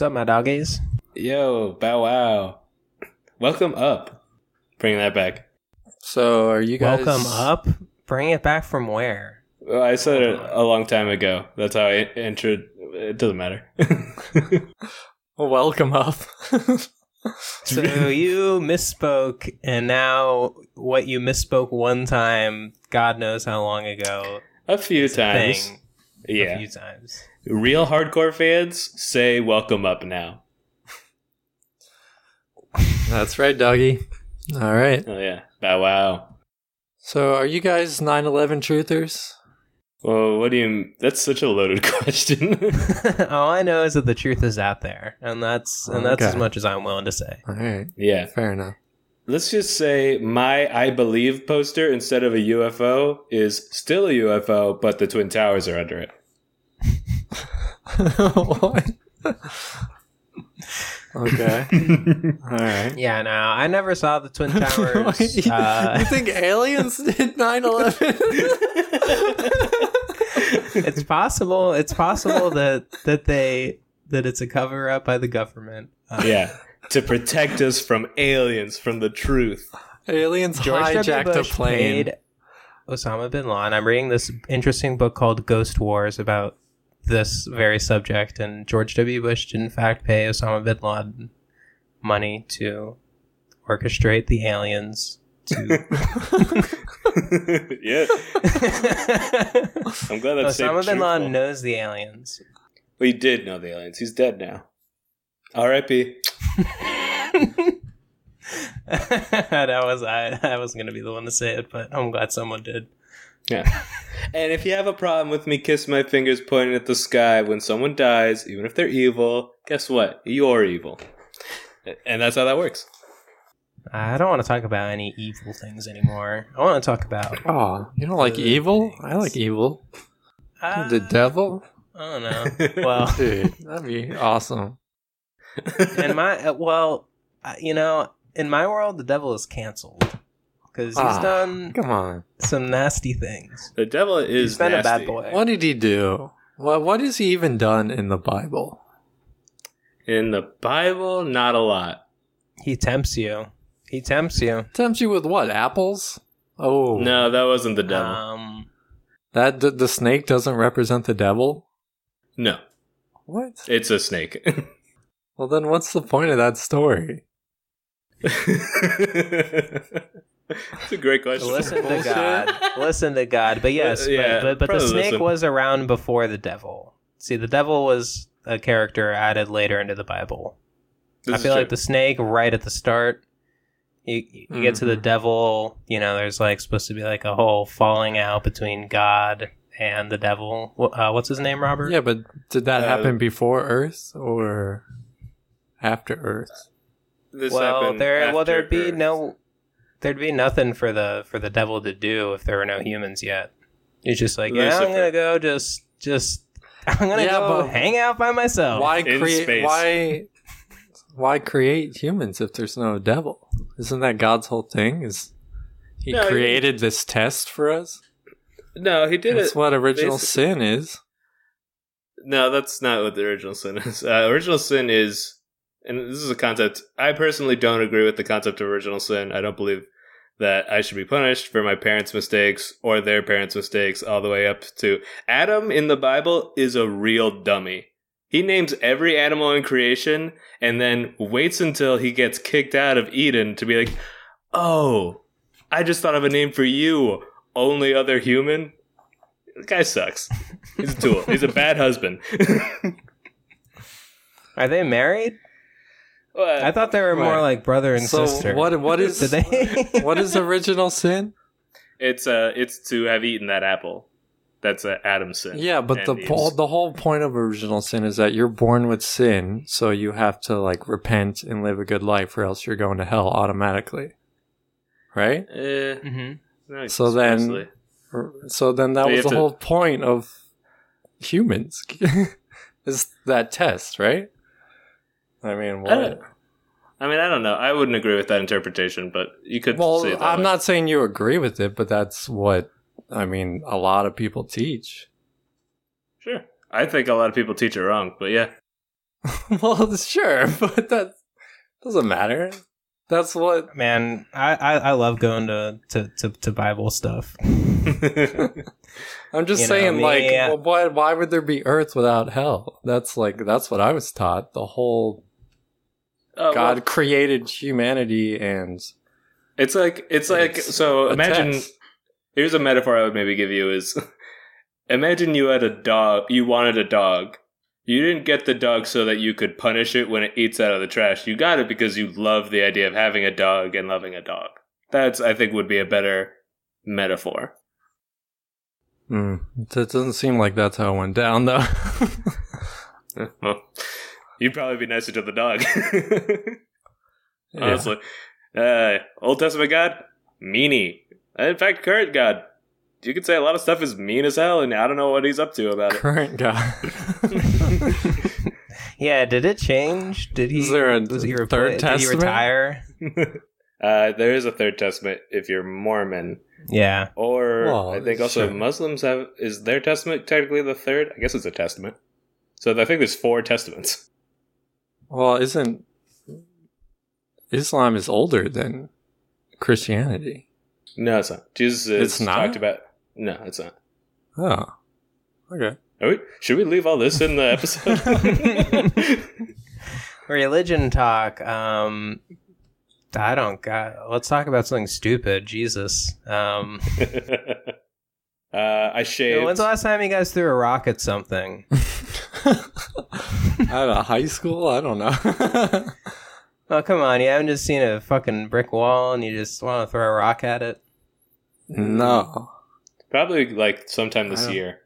What's up, my doggies? Yo, bow wow. Welcome up. Bring that back. So are you guys Welcome up. Bring it back from where? Well, I said it a long time ago. That's how I entered. It doesn't matter. Welcome up. So you misspoke, and now what you misspoke one time, God knows how long ago, a few times. thing Yeah. a few times. Real hardcore fans say welcome up now. That's right, doggy. All right. Oh, yeah. Bow wow. So are you guys 9/11 truthers? Well, what do you. Mean? That's such a loaded question. All I know is that the truth is out there, and that's and that's as much as I'm willing to say. All right. yeah. Fair enough. Let's just say my I believe poster instead of a UFO is still a UFO, but the Twin Towers are under it. what? okay. All right. Yeah, no, I never saw the Twin Towers. you, uh, you think aliens did 9/11? it's possible. It's possible that that they that it's a cover up by the government. Uh, Yeah. to protect us from aliens, from the truth. aliens George hijacked a plane. Osama bin Laden. I'm reading this interesting book called Ghost Wars about this very subject, and George W. Bush did in fact pay Osama bin Laden money to orchestrate the aliens to. yeah. I'm glad that's Osama bin truthful. Laden knows the aliens. Well, he did know the aliens. He's dead now. R.I.P. that was I. I wasn't gonna be the one to say it, but I'm glad someone did. Yeah. and if you have a problem with me kiss my fingers pointing at the sky when someone dies, even if they're evil, guess what? You're evil. And that's how that works. I don't want to talk about any evil things anymore. I want to talk about Oh, you don't like Good evil? I like evil. uh, the devil? I don't know. Well, Dude, that'd be awesome. in my uh, well, uh, you know, in my world, the devil is canceled because he's Ah, done Come on. some nasty things. the devil is He's been a bad boy. What did he do? What what has he even done in the Bible? In the Bible, not a lot. He tempts you. He tempts you. Tempts you with what? Apples? Oh. No, that wasn't the devil. Um, That the, the snake doesn't represent the devil? no, What? it's a snake. Well then what's the point of that story? It's a great question. listen to God. Listen to God. But yes, Uh, yeah, but, but, but the snake listen. was around before the devil. See, the devil was a character added later into the Bible. This I feel like the snake right at the start. You, you get to the Mhm. devil, you know, there's like supposed to be like a whole falling out between God and the devil. Uh, what's his name, Robert? Yeah, but did that Uh, happen before Earth or after Earth? This well, happened there, well, after there'd be Earth. no, there'd be nothing for the for the devil to do if there were no humans yet. He's just like, yeah, I'm gonna go, just, just, I'm gonna Yeah, go but hang out by myself. why create why why create humans if there's no devil? Isn't that God's whole thing? Is he No, he- created this test for us? No, he did That's it. That's what original basic- sin is. No, that's not what the original sin is. Uh, original sin is, and this is a concept. I personally don't agree with the concept of original sin. I don't believe that I should be punished for my parents' mistakes or their parents' mistakes, all the way up to Adam in the Bible is a real dummy. He names every animal in creation and then waits until he gets kicked out of Eden to be like, "Oh, I just thought of a name for you, only other human." The guy sucks. He's a tool. He's a bad husband. Are they married? Well, I thought they were more Right. like brother and so sister. what what is Did they? what is original sin? it's uh it's to have eaten that apple. That's uh, Adam's sin. Yeah, but And the Eve's. po- the whole point of original sin is that you're born with sin, so you have to like repent and live a good life, or else you're going to hell automatically. Right? Eh, hmm not So then- expressly. R- So then that So you was have the to- whole point of humans is that test, right? I mean, I don't- what? I mean, I don't know. I wouldn't agree with that interpretation, but you could Well, it that I'm way. not saying you agree with it, but that's what I mean. A lot of people teach. sure. I think a lot of people teach it wrong, but yeah. well, sure, but that doesn't matter. That's what. Man, I, I, I love going to, to, to, to Bible stuff. I'm just You saying, me, like, uh, well, why, why would there be Earth without hell? That's like that's what I was taught. The whole Oh, God well, created humanity, and it's like it's like It's so. Imagine test. here's a metaphor I would maybe give you is imagine you had a dog. You wanted a dog. You didn't get the dog so that you could punish it when it eats out of the trash. You got it because you love the idea of having a dog and loving a dog. That's I think would be a better metaphor. Hmm, it doesn't seem like that's how it went down, though. well, you'd probably be nicer to the dog. Yeah. Honestly, uh, Old Testament God, meanie. In fact, current God, you could say a lot of stuff is mean as hell, and I don't know what he's up to about it. current God. Yeah, did it change? Did he? Is there a was he third repla- Did he retire? uh, there is a third testament if you're Mormon, Yeah. or Well, I think also sure. Muslims have. Is their testament technically the third? I guess it's a testament. So I think there's four testaments. Well, isn't Islam is older than Christianity? No, it's not. Jesus is It's not? talked about. No, it's not. Oh, okay. Are we, should we leave all this in the episode? Religion talk. Um, I don't got. Let's talk about something stupid. Jesus. Um, uh, I shaved. when's the last time you guys threw a rock at something? At a high school, I don't know. Oh come on! You haven't just seen a fucking brick wall and you just want to throw a rock at it? no, Probably like sometime this I year.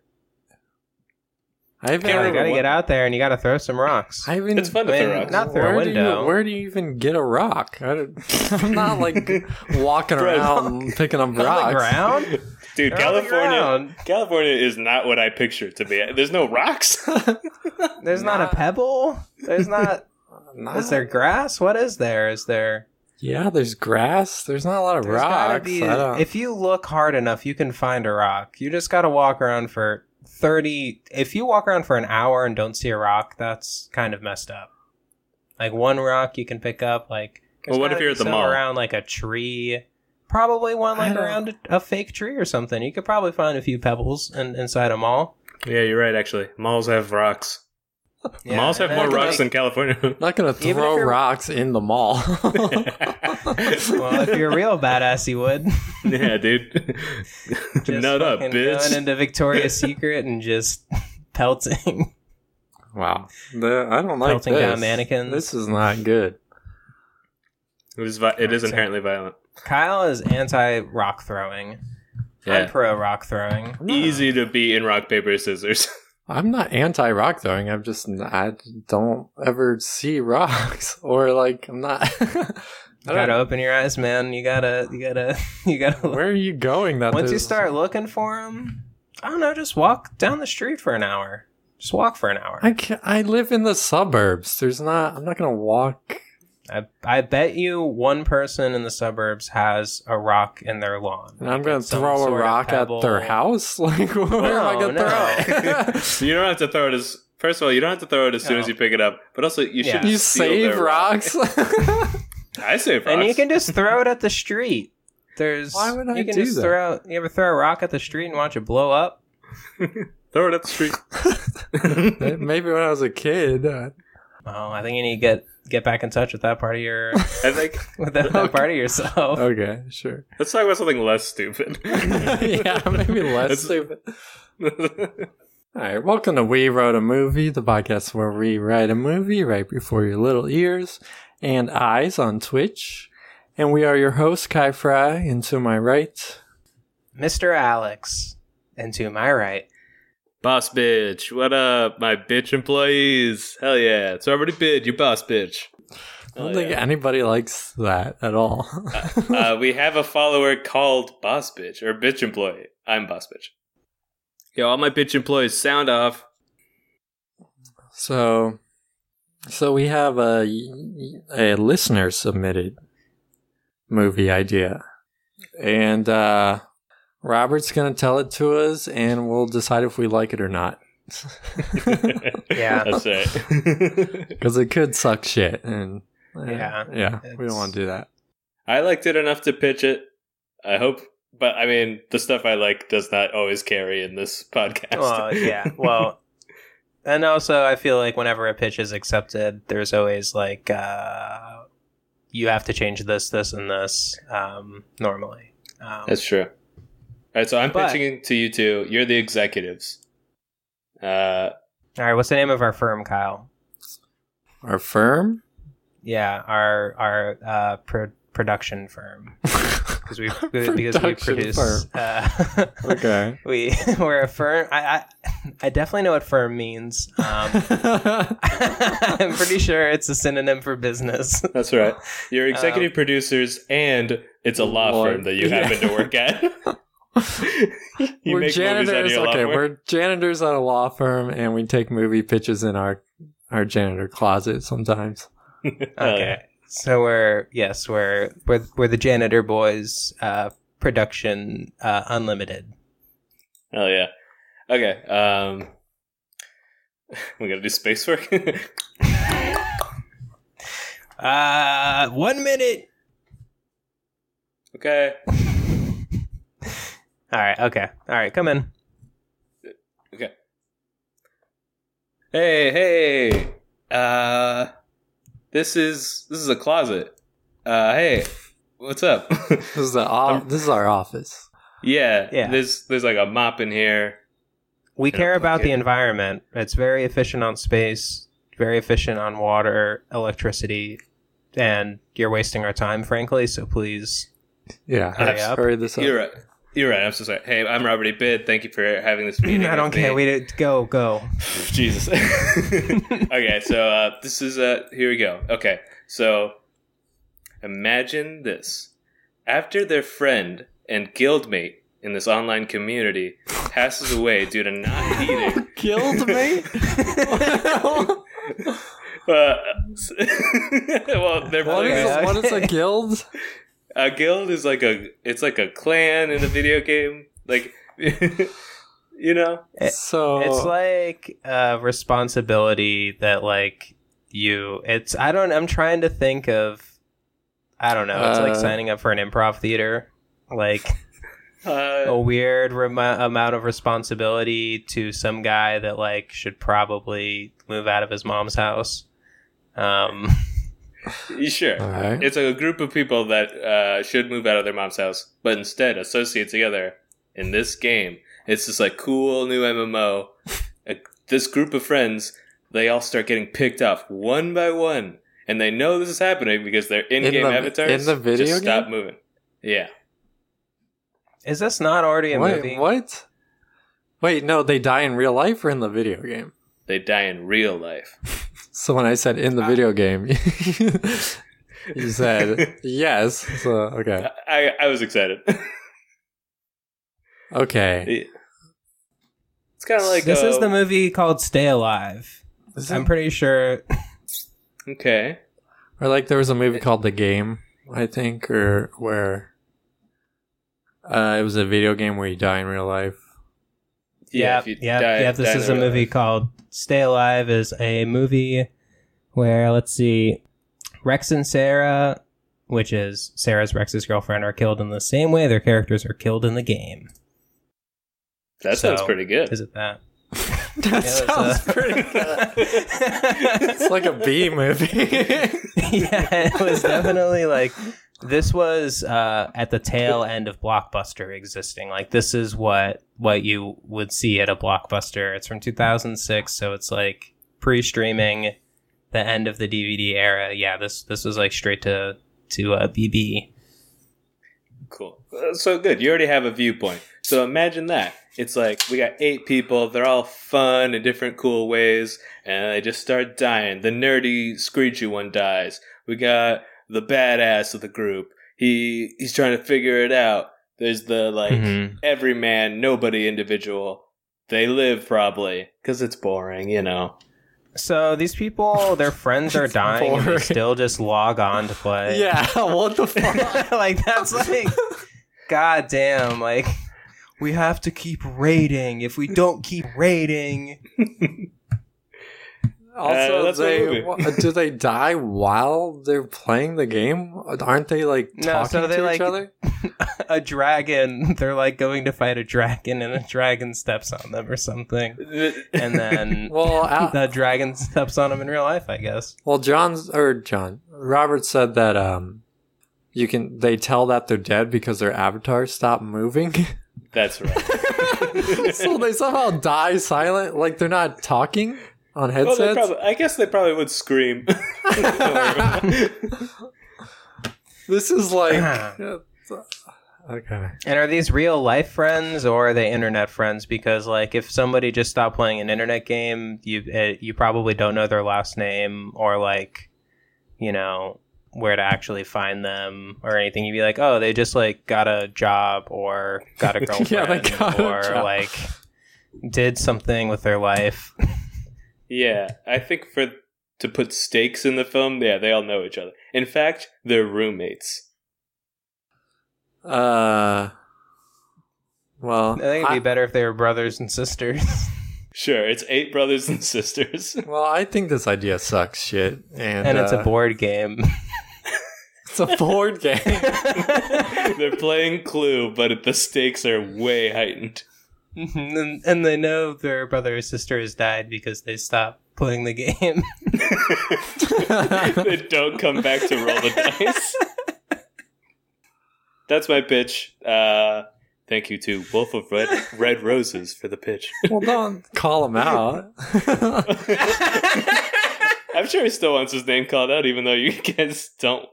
I haven't. Yeah, you gotta what- get out there and you gotta throw some rocks. I haven't. It's fun to I throw rocks. not through a where do you- window. where do you even get a rock? I don't, I'm not like walking around picking up On the rocks. ground? Dude, They're California, ground. California is not what I picture it to be. There's no rocks. There's not a pebble. There's not. Not- Is there grass? What is there? Is there? Yeah, there's grass. There's not a lot of There's rocks. be. If you look hard enough, you can find a rock. You just gotta walk around for thirty. If you walk around for an hour and don't see a rock, that's kind of messed up. Like one rock you can pick up. Like Well, what if you're at the mall? around like a tree? Probably one like around a, a fake tree or something. You could probably find a few pebbles in, inside a mall. yeah, you're right. Actually, malls have rocks. Yeah, Malls have more rocks like- than California. not gonna throw rocks in the mall. Well, if you're a real badass, you would. yeah, dude. Just Nut up, fucking Going into Victoria's Secret and just pelting, wow, The- I don't like pelting this. down mannequins. This is not good. It is, vi- it is inherently violent. Kyle is anti rock throwing. Yeah. I'm pro rock throwing. Easy to be in rock paper scissors. I'm not anti rock throwing. I'm just I don't ever see rocks or like I'm not. You I don't- gotta open your eyes, man. You gotta, you gotta, you gotta. Where are you going? That Once you start looking for them, I don't know. Just walk down the street for an hour. Just walk for an hour. I can I live in the suburbs. There's not. I'm not gonna walk. I, I bet you one person in the suburbs has a rock in their lawn. And I'm gonna throw a rock at their house. Like where am I gonna no. throw it? You don't have to throw it as. First of all, you don't have to throw it as soon as you pick it up. But also, you Yeah. should you save their rock. rocks. I save rocks. And you can just throw it at the street. There's Why would I you can do just that? throw you ever throw a rock at the street and watch it blow up? throw it at the street. Maybe when I was a kid. uh, Oh, I think you need to get get back in touch with that part of your I think. with that, that part of yourself. okay, sure. Let's talk about something less stupid. yeah, maybe less It's- stupid. All right, welcome to We Wrote a Movie, the podcast where we write a movie right before your little ears and eyes on Twitch. And we are your hosts, Kai Fry, and to my right, Mr. Alex. And to my right. Boss bitch, what up, my bitch employees? Hell yeah, it's already bid, you boss bitch. I don't think yeah. anybody likes that at all. uh, we have a follower called Boss Bitch or Bitch Employee. I'm Boss Bitch. Yo, all my bitch employees, sound off. so, so we have a a listener submitted movie idea, and uh, Robert's gonna tell it to us, and we'll decide if we like it or not. Yeah. that's right. because it could suck shit. And uh, Yeah, yeah, we don't want to do that. I liked it enough to pitch it. I hope, but I mean, the stuff I like does not always carry in this podcast. well, yeah. Well, and also I feel like whenever a pitch is accepted, there's always like uh, you have to change this, this, and this. Um, normally, um, that's true. All right, so I'm But- pitching to you two. You're the executives. Uh, all right. What's the name of our firm, Kyle? Our firm? Yeah, our our uh, pro- production firm because we because we produce. Uh, Okay. we we're a firm. I, I I definitely know what firm means. Um, I'm pretty sure it's a synonym for business. that's right. You're Um, executive producers, and it's a law Lord. firm that you Yeah. happen to work at. you we're make movies at janitors. Okay, we're janitors at a law firm, and we take movie pitches in our our janitor closet sometimes. Okay. yeah. So we're yes, we're we're we're the janitor boys uh production uh unlimited. Hell yeah. Okay. Um, we gotta do space work. Uh 1 minute. okay. All right, okay. All right, come in. Okay. Hey, hey. Uh, this is this is a closet. Uh, hey, what's up? This is the off- this is our office. yeah, Yeah. There's there's like a mop in here. We Yeah, care about okay. the environment. It's very efficient on space, very efficient on water, electricity, and you're wasting our time frankly, so please Yeah, Hurry up. hurry this up. You're right. You're right. I'm so sorry. Hey, I'm Robert E. Bid. Thank you for having this meeting. I don't with me. care. We did go go. Jesus. okay, so uh, this is uh, here we go. Okay, so imagine this: after their friend and guildmate in this online community passes away due to not eating. Killed me. Uh, well, they're what, is, Okay. what is a guild? A guild is like a it's like a clan in a video game, like you know. It- so It's like a responsibility that like you it's I don't I'm trying to think of I don't know, it's like Uh, signing up for an improv theater. Like Uh, a weird rem- amount of responsibility to some guy that like should probably move out of his mom's house. Um you sure? all right. It's a group of people that uh, should move out of their mom's house, but instead associate together in this game. It's this like cool new MMO. Uh, this group of friends, they all start getting picked off one by one, and they know this is happening because their in-game In the- avatars in the video just stop moving. Yeah, is this not already a Wait, movie? what? Wait, no, they die in real life or in the video game? they die in real life. So when I said in the video game, you said yes. So okay, I I was excited. okay. it's kind of like this is uh, the movie called Stay Alive. Is I'm it- pretty sure okay. or like there was a movie called The Game, I think, or where uh, it was a video game where you die in real life. Yeah, yeah, die- yeah. This is a movie life. called Stay Alive. is a movie where let's see, Rex and Sarah, which is Sarah's Rex's girlfriend, are killed in the same way their characters are killed in the game. That sounds pretty good. Is it that? that Yeah, sounds uh, pretty good. It's like a B movie. yeah, it was definitely like this was uh, at the tail end of Blockbuster existing. Like this is what what you would see at a Blockbuster. It's from 2006, so it's like pre-streaming, the end of the DVD era. Yeah, this this was like straight to to uh, BB. Cool. Uh, So good. You already have a viewpoint. So imagine that. It's like we got eight people. They're all fun in different cool ways, and they just start dying. The nerdy, screechy one dies. We got the badass of the group. He he's trying to figure it out. There's the like Mhm. everyman, nobody individual. They live probably because it's boring, you know. So these people, their friends are It's dying, and they still just log on to play. yeah, what the fuck? like that's like god damn like we have to keep raiding. If we don't keep raiding, Also, Uh, that's they movie. do they die while they're playing the game? Aren't they like No, talking so they, to like- each other? a dragon, they're like going to fight a dragon and a dragon steps on them or something. And then Well, Al- the dragon steps on them in real life, I guess. well, John's or John Robert said that um, you can they tell that they're dead because their avatars stop moving. That's right. so they somehow die silent, like they're not talking on Well, headsets. probably, I guess they probably would scream. this is like okay. And are these real life friends or are they internet friends? Because like, if somebody just stopped playing an internet game, you uh, you probably don't know their last name or like, you know, where to actually find them or anything. You'd be like, oh, they just like got a job or got a girlfriend they got or job. like did something with their life. Yeah, I think for to put stakes in the film, yeah, they all know each other. In fact, they're roommates. Uh, well, I think it'd I- be better if they were brothers and sisters. Sure, it's eight brothers and sisters. well, I think this idea sucks shit, and, and it's a uh, board game. It's a board game. They're playing Clue, but the stakes are way heightened. And, and they know their brother or sister has died because they stopped playing the game. they don't come back to roll the dice. That's my pitch. Uh, thank you to Wolf of Red, Red Roses for the pitch. well, don't call him out. I'm sure he still wants his name called out, even though you guys don't.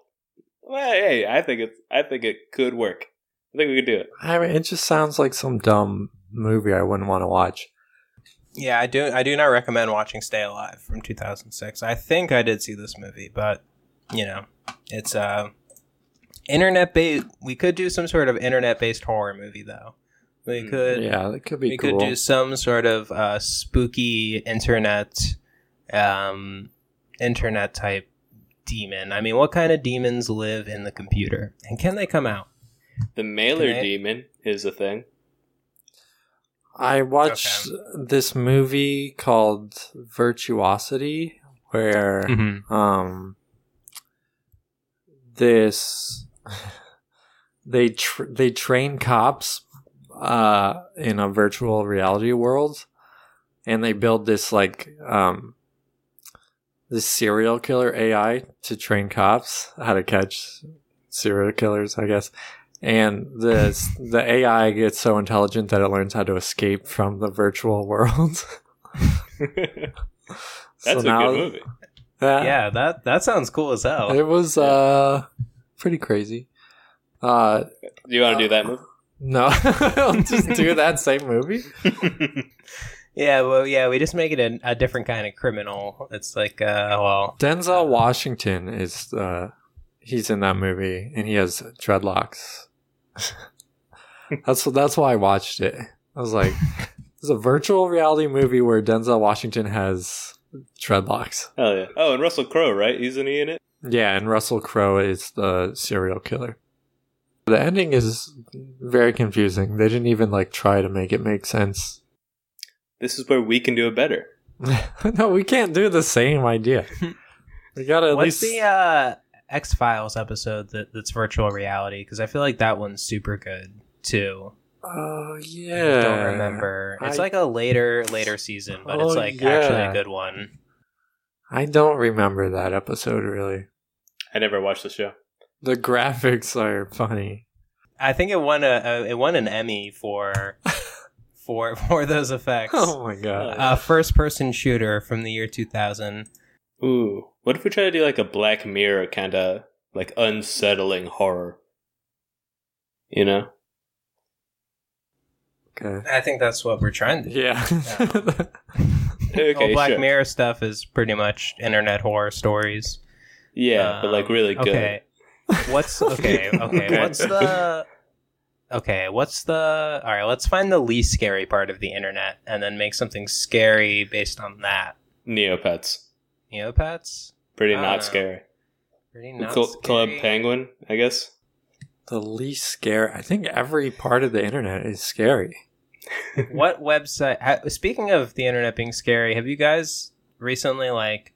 Well, hey, I think it. I think it could work. I think we could do it. I mean, it just sounds like some dumb movie I wouldn't want to watch. yeah, I do. I do not recommend watching Stay Alive from 2006. I think I did see this movie, but you know, it's uh, internet based. We could do some sort of internet based horror movie, though. We Hmm, could. Yeah, that could be we cool. could do some sort of uh, spooky internet, um, internet type demon. I mean, what kind of demons live in the computer, and can they come out? The mailer Can I- demon is a thing. I watched this movie called Virtuosity, where Mm-hmm. um this they tr- they train cops uh in a virtual reality world and they build this like um this serial killer AI to train cops how to catch serial killers I guess and the the AI gets so intelligent that it learns how to escape from the virtual world That's So a now- good movie. Yeah. yeah, that that sounds cool as hell. It was uh pretty crazy. Uh Do you want to do that movie? no, I'll just do that same movie. Yeah, well, yeah, we just make it a, a different kind of criminal. It's like, uh, well, Denzel Washington is uh he's in that movie and he has dreadlocks. that's that's why I watched it. I was like, it's a virtual reality movie where Denzel Washington has dreadlocks. Hell yeah! Oh, and Russell Crowe, right? Isn't he in it? Yeah, and Russell Crowe is the serial killer. The ending is very confusing. They didn't even like try to make it make sense. This is where we can do it better. no, we can't do the same idea. We gotta at what's least. the uh, X Files episode that, that's virtual reality? Because I feel like that one's super good too. Oh I yeah. don't remember. It's I- like a later later season, but Oh, it's like actually a good one. I don't remember that episode really. I never watched the show. The graphics are funny. I think it won a, a it won an Emmy for for for those effects. Oh my god. Uh, first person shooter from the year 2000. Ooh, what if we try to do like a Black Mirror kind of like unsettling horror? You know? Okay. I think that's what we're trying to do. Yeah. Okay, Well, Black sure. Mirror stuff is pretty much internet horror stories. Yeah, but like Um, really good. Okay. What's okay? Okay. What's the okay? What's the all right? Let's find the least scary part of the internet and then make something scary based on that. Neopets, Neopets, pretty don't not know. scary. pretty not Cl- scary. Club Penguin, I guess. The least scary. I think every part of the internet is scary. what website? Ha, speaking of the internet being scary, have you guys recently like?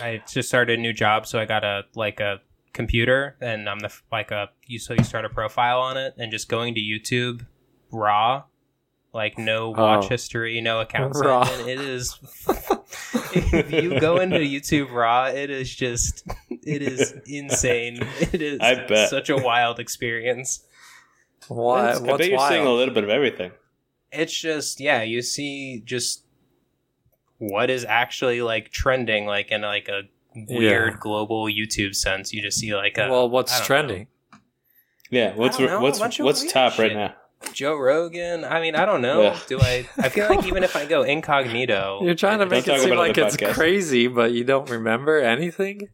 I just started a new job, so I got a like a computer, and I'm the like a you so you start a profile on it, and just going to YouTube raw, like no oh. watch Oh. history, no account Raw. It is. if you go into YouTube raw, it is just it is insane. It is I bet. such a wild experience. What? I bet you're seeing a little bit of everything. it's just yeah you see just what is actually like trending like in like a weird Yeah. global youtube sense you just see like a Well, what's don't know. trending? Yeah, what's know, what's what's weird top right now? Joe rogan i mean i don't know Ugh. do i i feel like even if i go incognito You're trying to make it seem like it's podcasts. crazy, but you don't remember anything.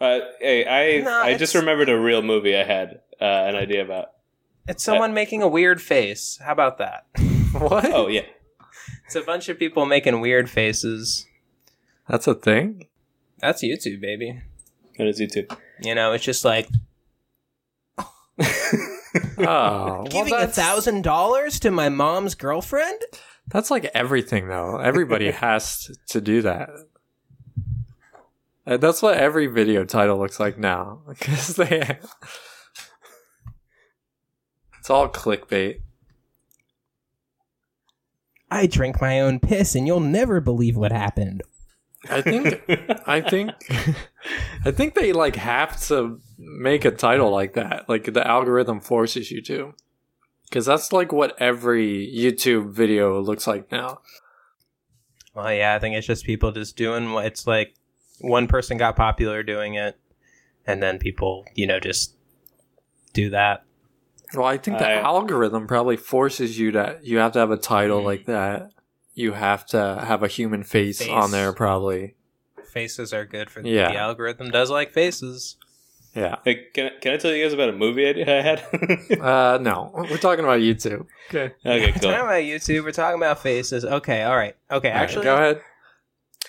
Uh, hey, I No, I just remembered a real movie I had uh, an idea about. it's someone making a weird face how about that What? Oh yeah, it's a bunch of people making weird faces That's a thing. that's youtube baby that is YouTube. you know it's just like Oh, giving a thousand dollars to my mom's girlfriend that's like everything, though. Everybody has to do that. Uh, That's what every video title looks like now, because they. it's all clickbait. I drink my own piss, and you'll never believe what happened. I think I think I think they like have to make a title like that. Like the algorithm forces you to. Cuz that's like what every YouTube video looks like now. Well, yeah, I think it's just people just doing what it's like. One person got popular doing it, and then people, you know, just do that. Well, I think the I- algorithm probably forces you to you have to have a title Mm. like that. You have to have a human face, Face. on there probably. Faces are good for Yeah. the algorithm. Does like faces. Yeah. Hey, can I, can I tell you guys about a movie idea I had? Uh no. We're talking about YouTube. Okay. okay, We're talking about YouTube. We're talking about faces. Okay, all right. Okay, All right, actually, go ahead.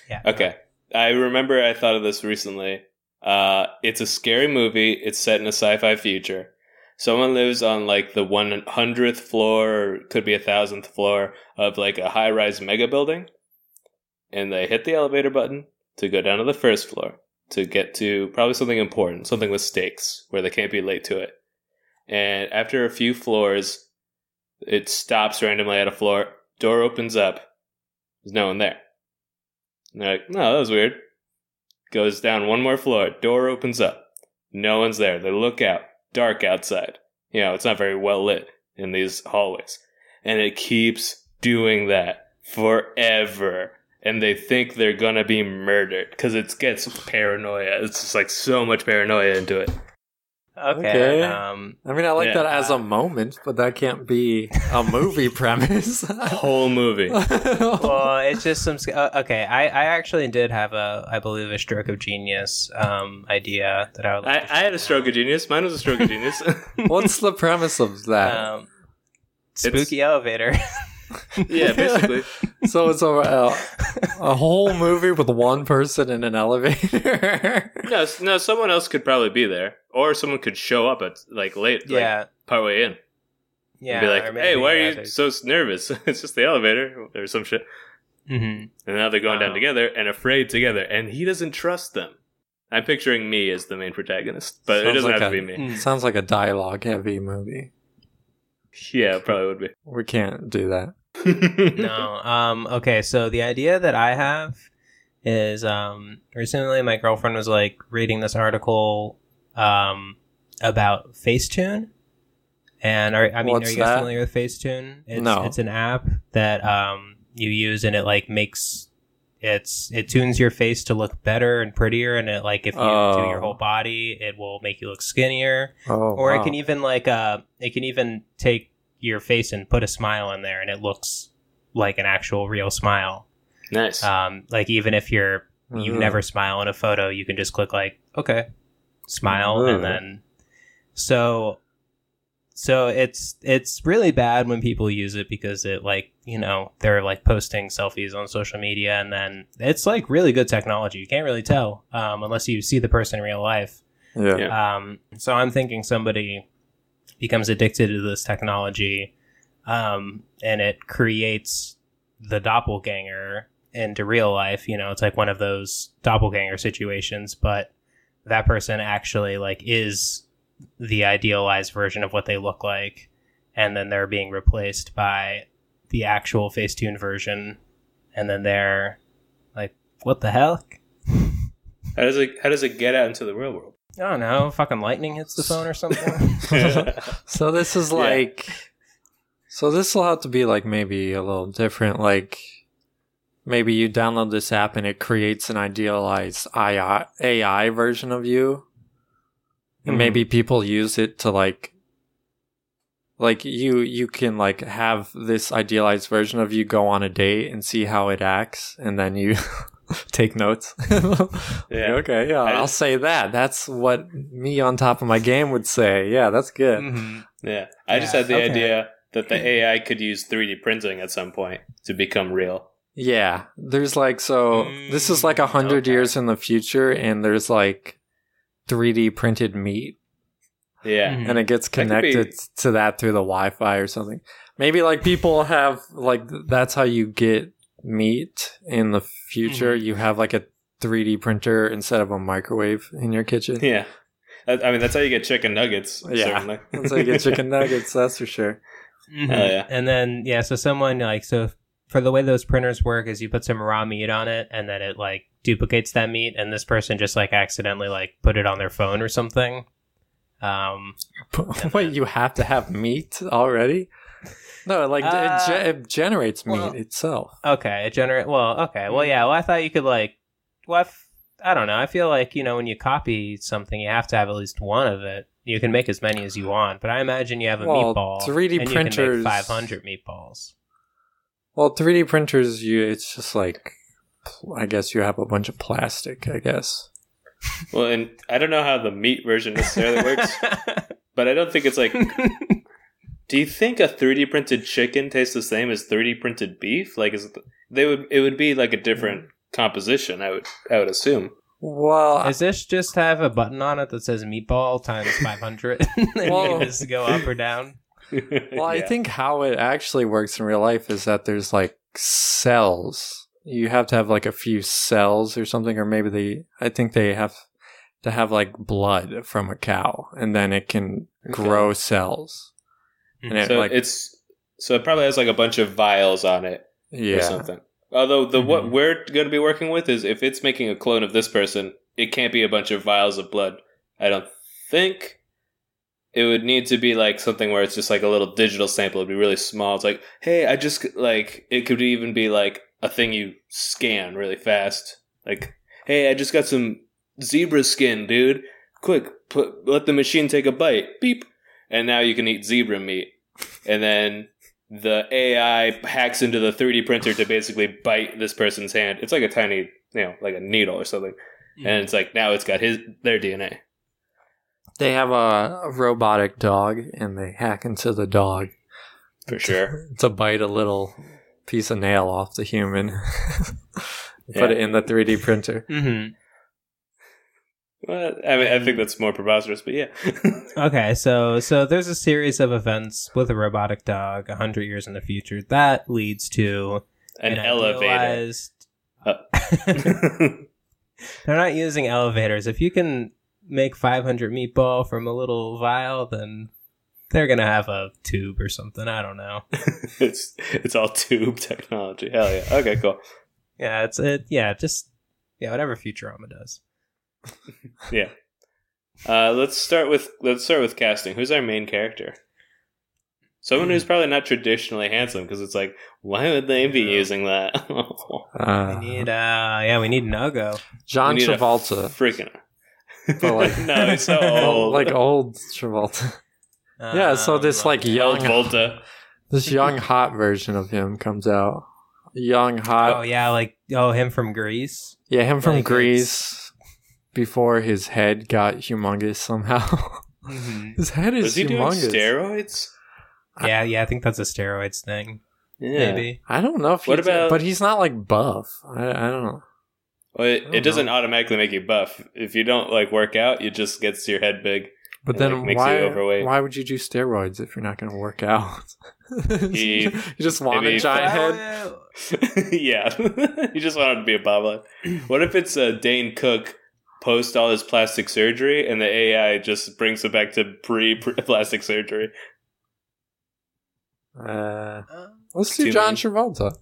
Yeah. Okay, I remember I thought of this recently. Uh, it's a scary movie. It's set in a sci-fi future. Someone lives on like the one hundredth floor, or could be a thousandth floor of like a high-rise mega building, and they hit the elevator button to go down to the first floor to get to probably something important, something with stakes where they can't be late to it. And after a few floors, it stops randomly at a floor. Door opens up. There's no one there. And they're like, no, that was weird. Goes down one more floor. Door opens up. No one's there. They look out. Dark outside. You know, it's not very well lit in these hallways. And it keeps doing that forever. And they think they're gonna be murdered because it gets paranoia. It's just like so much paranoia into it. Okay. Okay. Um, I mean, I like Yeah. that as a moment, but that can't be a movie premise. Whole movie. well, it's just some. Uh, okay, I, I actually did have a, I believe, a stroke of genius um, idea that I would. I, Like to I had a stroke of genius. Mine was a stroke of genius. What's the premise of that? Um, spooky elevator. yeah, basically. so it's a, a a whole movie with one person in an elevator. No, no, someone else could probably be there, or someone could show up at like late, like yeah, partway in, yeah. and be like, "Hey, why are you there's- so nervous? it's just the elevator or some shit." Mhm. And now they're going down together and afraid together, and he doesn't trust them. I'm picturing me as the main protagonist, but it Sounds doesn't like have to a- be me. Mm. Sounds like a dialogue heavy movie. Yeah, it probably would be. We can't do that. No. Um. Okay. So the idea that I have is um recently my girlfriend was like reading this article um about Facetune. And are I mean What's are you guys that? familiar with Facetune? It's No. it's an app that um you use and it like makes it's it tunes your face to look better and prettier and it like if you do Oh. your whole body it will make you look skinnier Oh, or wow. it can even like uh it can even take your face and put a smile in there and it looks like an actual real smile nice. um like even if you're you Ugh. never smile in a photo you can just click like okay smile Ugh. and then so so it's it's really bad when people use it because it like you know they're like posting selfies on social media and then it's like really good technology you can't really tell um, unless you see the person in real life Yeah. Yeah. Um, so I'm thinking somebody becomes addicted to this technology, um, and it creates the doppelganger into real life. You know, it's like one of those doppelganger situations, but that person actually like is the idealized version of what they look like, and then they're being replaced by the actual Facetune version, and then they're like, "What the hell?" How does it how does it get out into the real world? I don't know. Fucking lightning hits the phone or something. So this is Yeah. like, so this will have to be like maybe a little different. Like maybe you download this app and it creates an idealized AI, AI version of you, and Mhm. maybe people use it to like, like you you can like have this idealized version of you go on a date and see how it acts, and then you. Take notes. Yeah. Okay. Yeah. I I'll say that. That's what me on top of my game would say. Yeah. That's good. Mhm. Yeah. I just had the okay. idea that the AI could use 3D printing at some point to become real. Yeah, there's like so. this is like a hundred okay. years in the future, and there's like 3D printed meat, Yeah. Mhm. and it gets That connected be- to that through the Wi-Fi or something. Maybe like people have like that's how you get meat in the future. Mm-hmm. You have like a 3D printer instead of a microwave in your kitchen. Yeah. I I mean, that's how you get chicken nuggets. Yeah. Certainly. That's how you get chicken nuggets. That's for sure. Mhm. Hell yeah. And then yeah, so someone like so for the way those printers work is you put some raw meat on it and then it like duplicates that meat and this person just like accidentally like put it on their phone or something. Um Wait, you have to have meat already? No, like it, Uh, ge- it generates meat well- itself. okay, it generate well, okay. Well yeah, well I thought you could like well I, f- I don't know. I feel like, you know, when you copy something you have to have at least one of it. You can make as many as you want, but I imagine you have a Well, meatball 3D printers- you can make 500 meatballs. Well, 3D printers, you it's just like I guess you have a bunch of plastic. I guess. Well, and I don't know how the meat version necessarily works, but I don't think it's like. Do you think a 3D printed chicken tastes the same as 3D printed beef? Like, is it, they would it would be like a different mm. composition? I would I would assume. Well, Does this just have a button on it that says meatball times 500? and Well- you just go up or down? well, I think how it actually works in real life is that there's like cells. You have to have like a few cells or something, or maybe they. I think they have to have like blood from a cow, and then it can Okay. grow cells. And it, So like it's so it probably has like a bunch of vials on it or yeah, Mm-hmm. something. Although the what Mhm. we're going to be working with is if it's making a clone of this person, it can't be a bunch of vials of blood. I don't think it would need to be like something where it's just like a little digital sample. It'd be really small. It's like, hey, I just like it could even be like a thing you scan really fast. Like, hey, I just got some zebra skin, dude. Quick, put let the machine take a bite. Beep, and now you can eat zebra meat. And then the AI hacks into the 3D printer to basically bite this person's hand. It's like a tiny, you know, like a needle or something. And it's like now it's got his their DNA. they have a, a robotic dog, and they hack into the dog For sure. to bite a little piece of nail off the human. Yeah. Put it in the 3D printer. hmm Well, I mean, I think that's more preposterous, but yeah. Okay, so so there's a series of events with a robotic dog a hundred years in the future that leads to An elevator. idealized- Uh. They're not using elevators. If you can make 500 meatball from a little vial, then they're gonna have a tube or something. I don't know. it's it's all tube technology. Hell yeah. Okay, cool. Yeah, it's it. Yeah, just yeah, whatever Futurama does. Yeah. Uh, let's start with let's start with casting. Who's our main character? Someone who's probably not traditionally handsome because it's like, why would they be Yeah. using that? Uh, We need uh, yeah, we need Nago. John need a Travolta. Freaking. But like- no, he's so old. like old Travolta. Yeah, so this, like, Um, young- old Volta. This young hot version of him comes out. Young hot. Oh yeah, like oh him from Grease. yeah, him from like, Grease before his head got humongous somehow. Mm-hmm. his head is Was he doing humongous. steroids? Yeah, yeah, I think that's a steroids thing. Yeah. Maybe. I don't know if What he did- about- but he's not like buff. I, I don't know. Well, it, don't it doesn't know. automatically make you buff. If you don't like work out, it just gets your head big. But then like, makes why? you overweight. Why would you do steroids if you're not going to work out? He- you just want maybe- a giant head. yeah, you just want it to be a bobblehead. What if it's uh, Dane Cook post all his plastic surgery, and the AI just brings it back to pre plastic surgery? Uh, Uh, let's do John many. Travolta.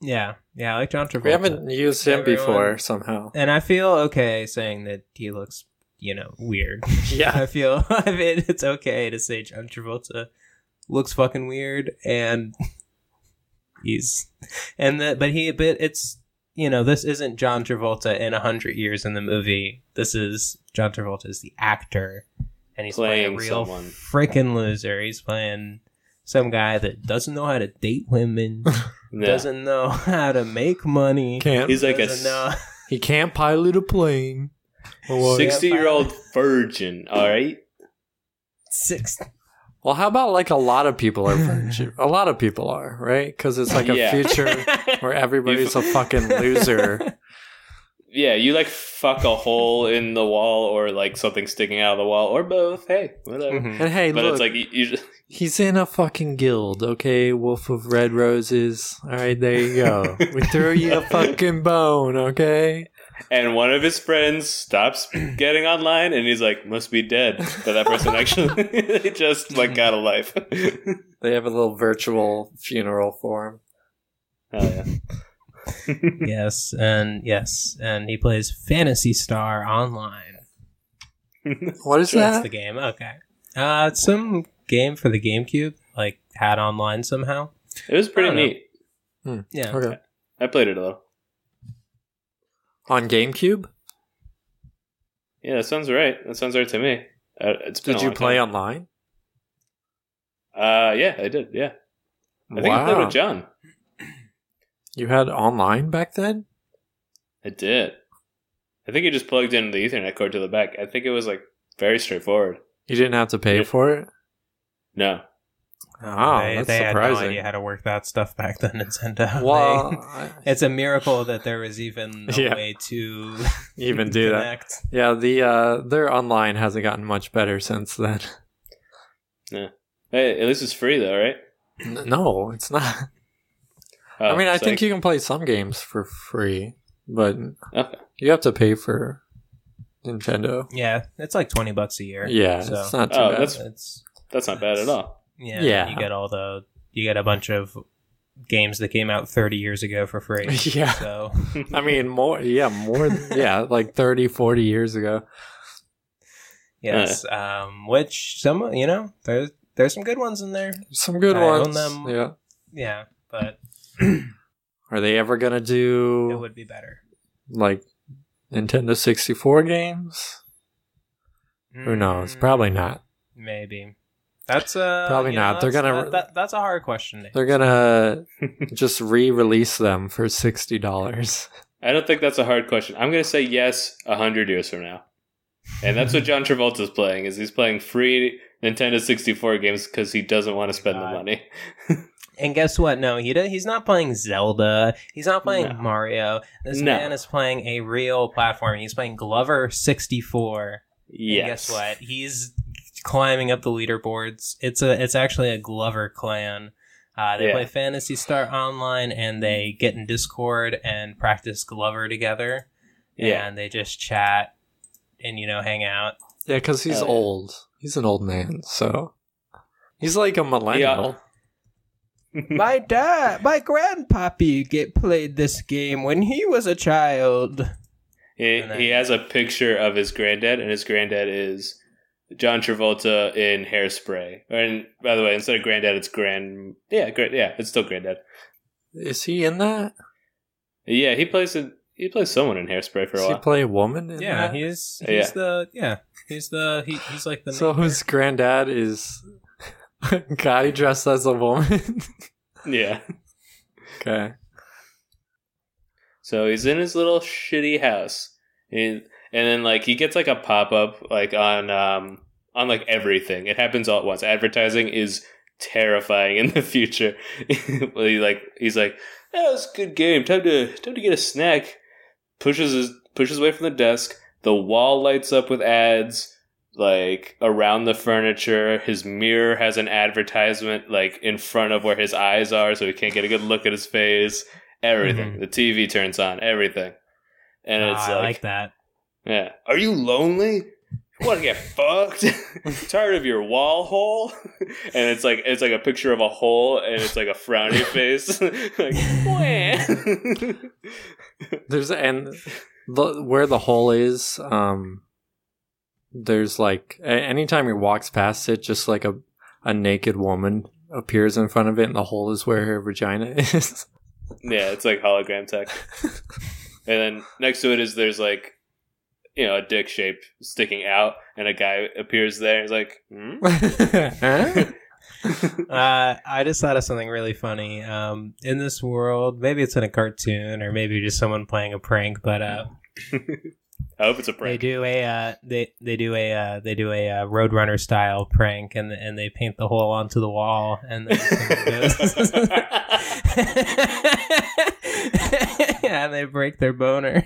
yeah, yeah, I like John Travolta. We haven't used him Everyone- before somehow. and I feel okay saying that he looks, you know, weird. Yeah. I feel I mean, it's okay to say John Travolta looks fucking weird, and he's and that, but he, but it's you know, this isn't John Travolta in a hundred years in the movie. This is John Travolta as the actor, and he's playing, Playing a real someone. freaking loser. He's playing some guy that doesn't know how to date women, Yeah. doesn't know how to make money. Can't He's like a know. he can't pilot a plane. Sixty-year-old virgin. All right. Six. Well, how about like a lot of people are virgin? a lot of people are right because it's like a Yeah. future where everybody's a fucking loser. Yeah, you like fuck a hole in the wall, or like something sticking out of the wall, or both. Hey, whatever. Mhm. And hey, But look, it's like you, you just, he's in a fucking guild, okay? Wolf of Red Roses. All right, there you go. we threw you a fucking bone, okay? And one of his friends stops getting online, and he's like, "Must be dead." But that person actually just like got a life. They have a little virtual funeral for him. Oh yeah. yes, and yes, and he plays Phantasy Star Online. What is That's that? the game. Okay. Uh, it's some game for the GameCube, like had online somehow. It was pretty I don't neat. Yeah. Okay. I played it a little. On GameCube? Yeah, that sounds right. That sounds right to me. Uh, it's Did you play time. online? Uh, yeah, I did. Yeah, I think I played with John. You had online back then? I did. I think you just plugged in the Ethernet cord to the back. I think it was like very straightforward. You didn't have to pay Yeah. for it? No, Oh, they, that's they had no surprising. idea how to work that stuff back then. Nintendo. well, They- I- it's a miracle that there was even a Yeah. way to even do that. Yeah, the uh their online hasn't gotten much better since then. Yeah. Hey, at least it's free though, right? N- No, it's not. Oh, I mean, I it's think like- you can play some games for free, but Okay. you have to pay for Nintendo. Yeah, it's like twenty bucks a year. Yeah, so it's not too Oh, bad. that's- it's That's not bad at all. Yeah, Yeah. You get all the you get a bunch of games that came out thirty years ago for free. yeah. So I mean, more, yeah, more, yeah, like 30, 40 years ago. yes, um, which some you know there's there's some good ones in there. Some good I ones. them. Yeah. Yeah, but Are they ever gonna do it would be better. like Nintendo 64 games? Who knows? Probably not. Maybe. That's uh Probably you know, not. They're gonna- that, that- that's a hard question. to They're gonna just re-release them for sixty dollars. I don't think that's a hard question. I'm going to say yes a hundred years from now, and that's what John Travolta's playing. Is he's playing free Nintendo 64 games because he doesn't want to spend the money. And guess what? No, he do- he's not playing Zelda. He's not playing No. Mario. This No. man is playing a real platform. He's playing Glover 64. Yes. And guess what? He's climbing up the leaderboards. It's a it's actually a Glover clan. Uh, they Yeah. play Phantasy Star Online and they get in Discord and practice Glover together. Yeah. And they just chat and you know hang out. Yeah, because he's Hell yeah. old. He's an old man, so he's like a millennial. my dad, my grandpappy, get played this game when he was a child. He, then- he has a picture of his granddad, and his granddad is John Travolta in Hairspray. And by the way, instead of granddad, it's grand. Yeah, great. Yeah, it's still granddad. Is he in that? Yeah, he plays a, he plays someone in Hairspray for a while. He while. play a woman in Yeah, that? he's he's Yeah. the yeah he's the he, he's like the so main his granddad is a guy dressed as a woman. yeah. okay. So he's in his little shitty house, and and then like he gets like a pop up like on um on like everything. It happens all at once. Advertising is terrifying in the future. well, he like he's like, "That was a good game. Time to time to get a snack." pushes his pushes away from the desk. The wall lights up with ads like around the furniture. His mirror has an advertisement like in front of where his eyes are, so he can't get a good look at his face. Everything. Mhm. The TV turns on. Everything. And Ah, it's I like, like that. Yeah. Are you lonely? You want to get fucked? Tired of your wall hole? and it's like it's like a picture of a hole, and it's like a frowny face. like, There's and the, where the hole is, um, there's like a- anytime he walks past it, just like a a naked woman appears in front of it, and the hole is where her vagina is. yeah, it's like hologram tech. and then next to it is there's like you know a dick shape sticking out, and a guy appears there. He's like, hmm? Uh, I just thought of something really funny. Um, in this world, maybe it's in a cartoon or maybe just someone playing a prank, but uh, I hope it's a prank. they prank. do a uh, they they do a uh, they do a uh, Roadrunner style prank, and and they paint the hole onto the wall, and then yeah, and they break their boner.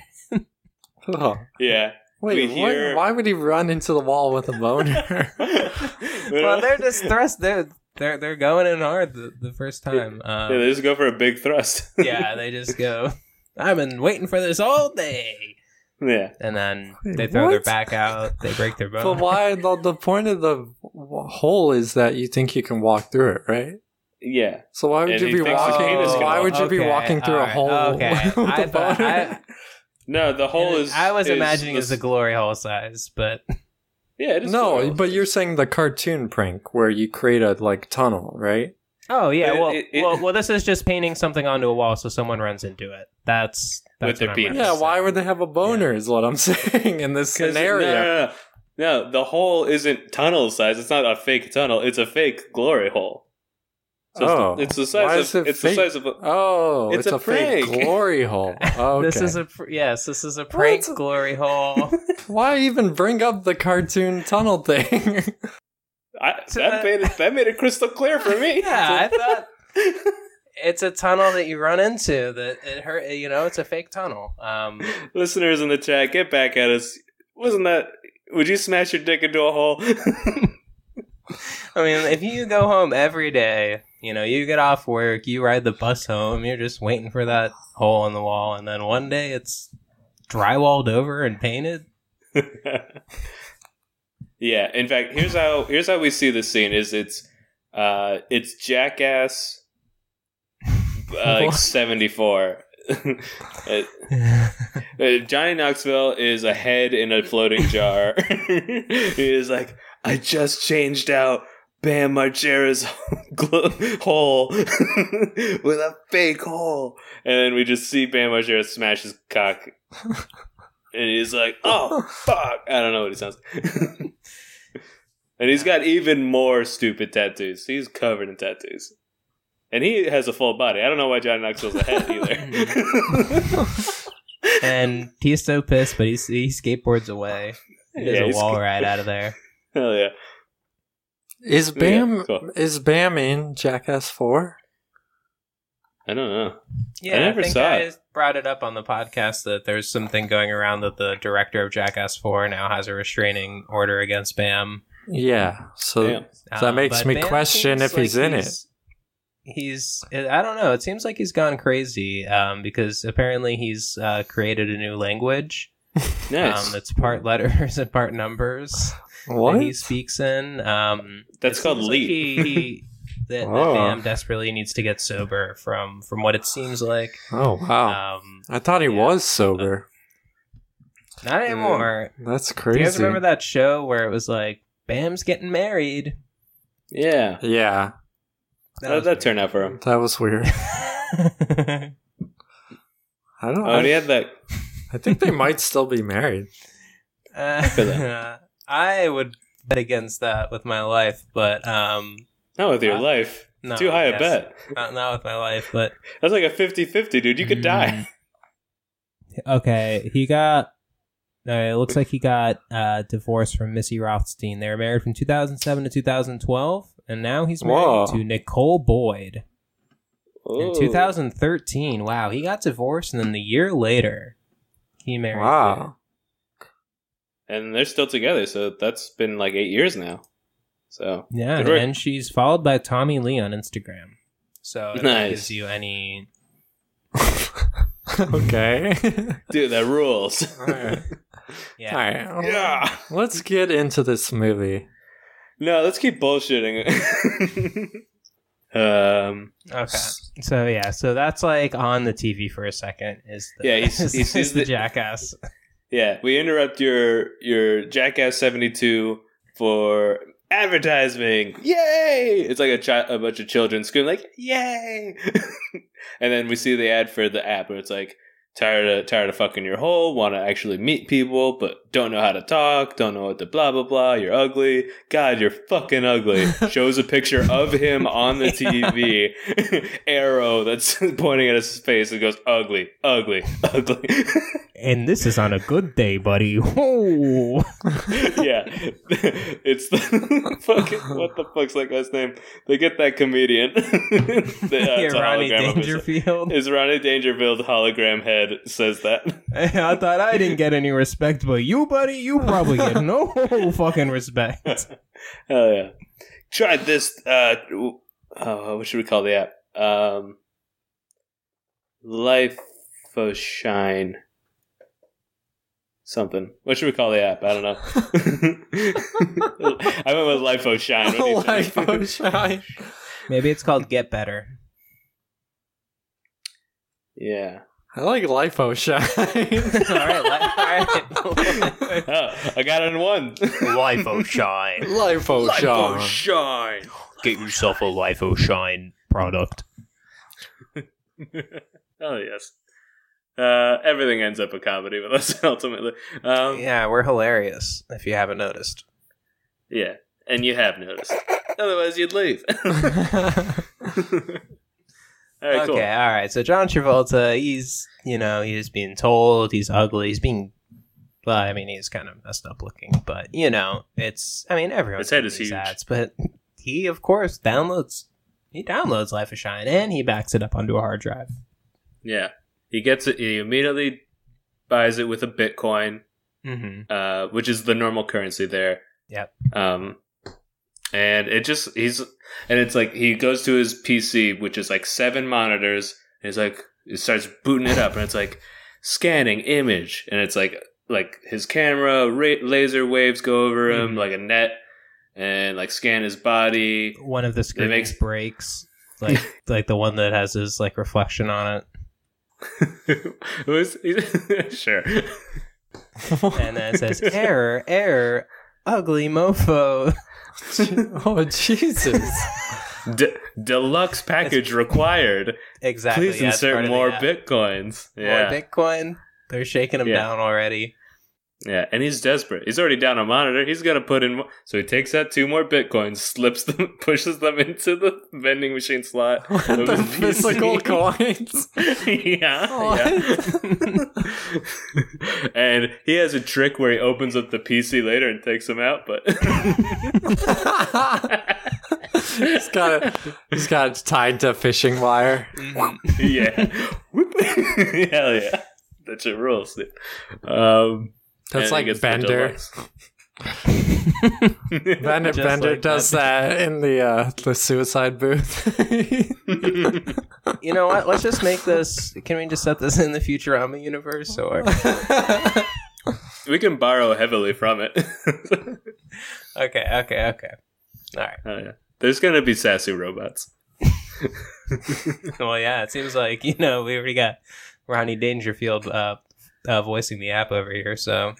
Oh. yeah. Wait, We why- hear- why would he run into the wall with a boner? well, they're just thrust. They're they're they're going in hard the, the first time. yeah, they Um, just go for a big thrust. yeah, they just go. I've been waiting for this all day, yeah. and then Wait, they throw their back out. They break their boner. but why? The, the point of the hole is that you think you can walk through it, right? Yeah. So why would And you be thinks his penis walking? Why would you be walking through a hole okay. with I a thought- boner? I- No, the hole is. I was is imagining the- it's a glory hole size, but Yeah, it is no, cool. but you're saying the cartoon prank where you create a like tunnel, right? oh yeah, It- well, it- it- well, well, this is just painting something onto a wall so someone runs into it. That's that's With their what I'm penis. trying Yeah, why would they have a boner? Is what I'm saying in this scenario. No, no, no, no. No, the hole isn't tunnel size. It's not a fake tunnel. It's a fake glory hole. So Oh, it's the, it's the why size is of it it's fake? the size of a, Oh, It's it's, a a, fake glory hole. Okay. This is a pr- yes. This is a prank What? glory hole. Why even bring up the cartoon tunnel thing? I, that made it that made it crystal clear for me. yeah, I thought it's a tunnel that you run into. That it hurt. You know, it's a fake tunnel. Um, Listeners in the chat, get back at us. Wasn't that? Would you smash your dick into a hole? I mean, if you go home every day, you know, you get off work, you ride the bus home, you're just waiting for that hole in the wall, and then one day it's drywalled over and painted. yeah. In fact, here's how here's how we see this scene. Is it's uh it's Jackass uh, like seventy four. Johnny Knoxville is a head in a floating jar. he is like, I just changed out Bam Margera's gl- hole with a fake hole. And then we just see Bam Margera smash his cock. And he's like, oh, fuck. I don't know what he sounds like. and he's got even more stupid tattoos. He's covered in tattoos. And he has a full body. I don't know why Johnny Knoxville's a head either. and he's so pissed, but he's, he skateboards away. He does Yeah, a wall ride out of there. Hell yeah. Is Bam Yeah, cool. is Bam in Jackass Four? I don't know. Yeah, I, never think saw I it. brought it up on the podcast that there's something going around that the director of Jackass 4 now has a restraining order against Bam. Yeah. So Damn. So that makes but me Bam question seems if he's in it. he's- He's, I don't know. It seems like he's gone crazy um, because apparently he's uh, created a new language Nice. um, that's part letters and part numbers what? that he speaks in. Um, That's called seems like leap. He, he, that, that Oh. Bam desperately needs to get sober from from what it seems like. oh wow! Um, I thought he yeah. was sober. not anymore. That's Do crazy. you guys remember that show where it was like Bam's getting married? yeah. Yeah, How did that turn out for him? that was weird. I don't. Oh, and he I, had that. I think they might still be married. uh, I would bet against that with my life, but um, Not with your Uh, life. no, Too high a bet. Not, not with my life, but That's like a 50 50, dude. You could die. Okay, he got. Uh, it looks like he got uh, divorced from Missy Rothfuss. They were married from 2007 to 2012, and now he's married Whoa. to Nicole Boyd in 2013. Wow, he got divorced, and then the year later, He married. Wow. And they're still together. So that's been like eight years now. So Yeah, Good work. and she's followed by Tommy Lee on Instagram. So if Nice. gives you any. okay. dude, that rules. Alright. Yeah. All right. yeah. Let's get into this movie. No, let's keep bullshitting. um. Okay. So yeah, so that's like on the TV for a second. Is the, Yeah, he's- is, he sees is the the- jackass. Yeah, we interrupt your your Jackass seventy two for advertising. Yay! It's like a chi- a bunch of children screaming like "Yay!" and then we see the ad for the app where it's like tired of tired of fucking your hole, want to actually meet people, but don't know how to talk, don't know what to blah blah blah. You're ugly. God, you're fucking ugly. Shows a picture of him on the TV, arrow that's pointing at his face and goes ugly, ugly, ugly. and this is on a good day, buddy. Whoa. yeah, it's the fucking what the fuck's that guy's name? They get that comedian. the, uh, yeah, Ronnie Dangerfield. His Ronnie Dangerfield hologram head says that. I thought I didn't get any respect, but you, buddy, you probably get no fucking respect. Hell yeah! Try this. Uh, uh, what should we call the app? Um, Life of Shine. Something. What should we call the app? I don't know. I went with Life of Shine. What do you think? Life of Shine. Maybe it's called Get Better. Yeah. I like Life of Shine. all right, li- all right. Oh, I got it in one. Life of Shine. Life of Shine. Shine. Get yourself a Life of Shine product. oh yes. Uh, everything ends up a comedy with us ultimately. Um, yeah. Yeah, we're hilarious. If you haven't noticed. Yeah, and you have noticed. Otherwise, you'd leave. Right, okay, cool. all right. So John Travolta, he's you know he's being told he's ugly. He's being well, I mean he's kind of messed up looking, but you know it's. I mean everyone's head is huge. ads, but he of course downloads. He downloads Life of Shine and he backs it up onto a hard drive. Yeah, he gets it. He immediately buys it with a Bitcoin, Mm-hmm. uh, which is the normal currency there. Yep. Um, and it just he's and it's like he goes to his PC, which is like seven monitors. And he's like, he starts booting it up, and it's like scanning image, and it's like like his camera ra- laser waves go over him Mhm. like a net, and like scan his body. One of the screens makes- breaks, like like the one that has his like reflection on it, sure? and then it says error, error, ugly mofo. oh Jesus! De- deluxe package required. exactly. Please yeah, insert more bitcoins. More Bitcoin. They're shaking them Yeah. down already. Yeah, and he's desperate. He's already down a monitor. He's gonna put in. More. So he takes out two more bitcoins, slips them, pushes them into the vending machine slot. of the his physical PC. coins. yeah, yeah. and he has a trick where he opens up the PC later and takes them out, but he's got it. He's got it tied to fishing wire. yeah, hell yeah, that shit rules. Dude. Um, That's like Bender. Bender, Just Bender like does that in the uh, the suicide booth. You know what? Let's just make this. Can we just set this in the Futurama universe? Or we can borrow heavily from it. okay, okay, okay. All right. oh yeah, there's gonna be sassy robots. Well, yeah. It seems like you know we already got Ronnie Dangerfield uh, uh, voicing the app over here. So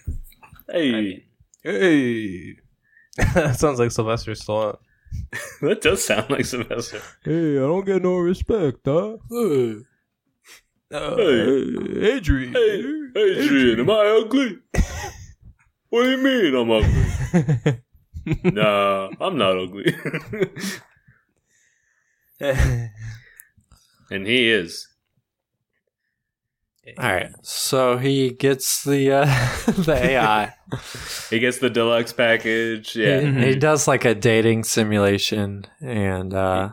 Hey, hey, that sounds like Sylvester Stallone. that does sound like Sylvester. Hey, I don't get no respect, huh? Uh, Hey. Adrian. Hey, Adrian, am I ugly? What do you mean I'm ugly? Nah, I'm not ugly. and he is. All right, so he gets the uh, the AI. He gets the deluxe package. Yeah. he, he does like a dating simulation, and uh,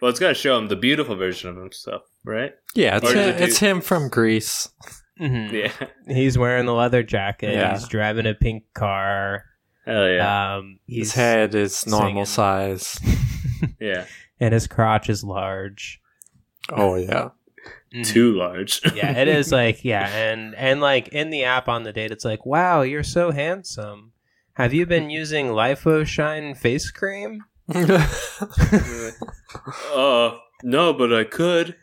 Well, it's got to show him the beautiful version of himself, right? yeah, it's him, it it's him from Grease. Mhm. Yeah. He's wearing the leather jacket. Yeah. He's driving a pink car. Hell yeah. Um, His head is normal singing. size. yeah. and his crotch is large. Oh yeah. Mhm. Too large. yeah, it is like yeah, and and like in the app on the date, it's like, wow, you're so handsome. Have you been using Life of Shine face cream? Oh, no, but I could.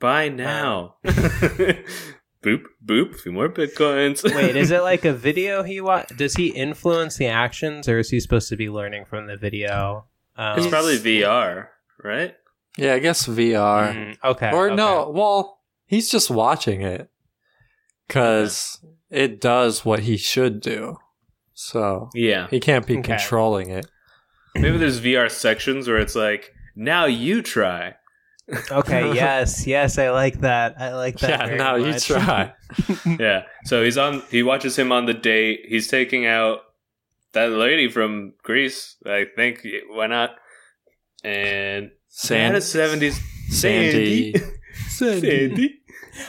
Buy now. boop, boop, a few more bitcoins. Wait, is it like a video he wa Does he influence the actions, or is he supposed to be learning from the video? Um, It's probably VR, right? Yeah, I guess VR. mm, okay. or okay. no, well, he's just watching it because it does what he should do. So Yeah. he can't be Okay. controlling it. Maybe there's VR sections where it's like, now you try. Okay. Yes. Yes. I like that. I like that. Yeah, very now you try. Yeah. So he's on, he watches him on the date. He's taking out that lady from Grease. I think, why not? And Sand- a 70s. Sandy. Sandy.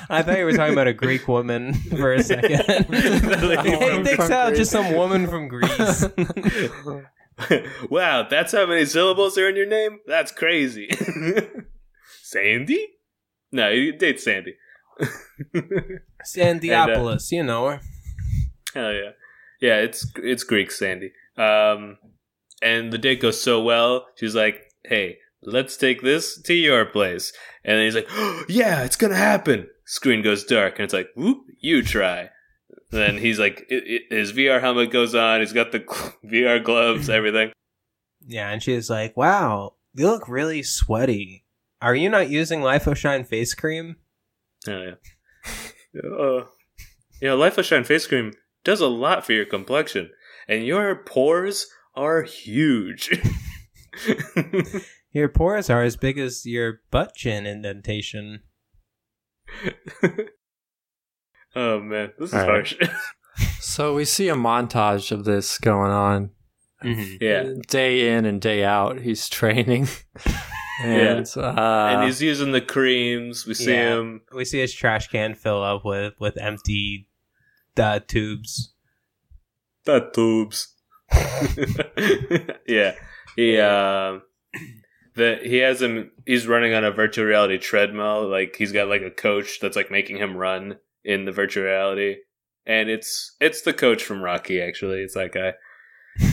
I thought you were talking about a Greek woman for a second. lady hey, from takes out Greece. just some woman from Greece. wow, that's how many syllables are in your name? That's crazy. Sandy? No, you date Sandy. Sandiopolis, you know her. Hell yeah. Yeah, it's it's Greek Sandy. Um and the date goes so well, she's like, Hey, let's take this to your place. And then he's like, oh, Yeah, it's gonna happen. Screen goes dark, and it's like, Whoop, you try. And then he's like, i i his VR helmet goes on. He's got the VR gloves, everything. Yeah, and she's like, "Wow, you look really sweaty. Are you not using Life of Shine face cream?" Oh yeah. uh, you know, Life of Shine face cream does a lot for your complexion, and your pores are huge. Your pores are as big as your butt chin indentation. oh man, this is All right. harsh. So we see a montage of this going on. Mm-hmm. yeah, Day in and day out, he's training. and uh, and he's using the creams. We see Yeah. him. We see his trash can fill up with with empty uh, tubes. The tubes. yeah, he uh, the he has him. He's running on a virtual reality treadmill. Like he's got like a coach that's like making him run in the virtual reality, and it's it's the coach from Rocky. Actually, it's that guy.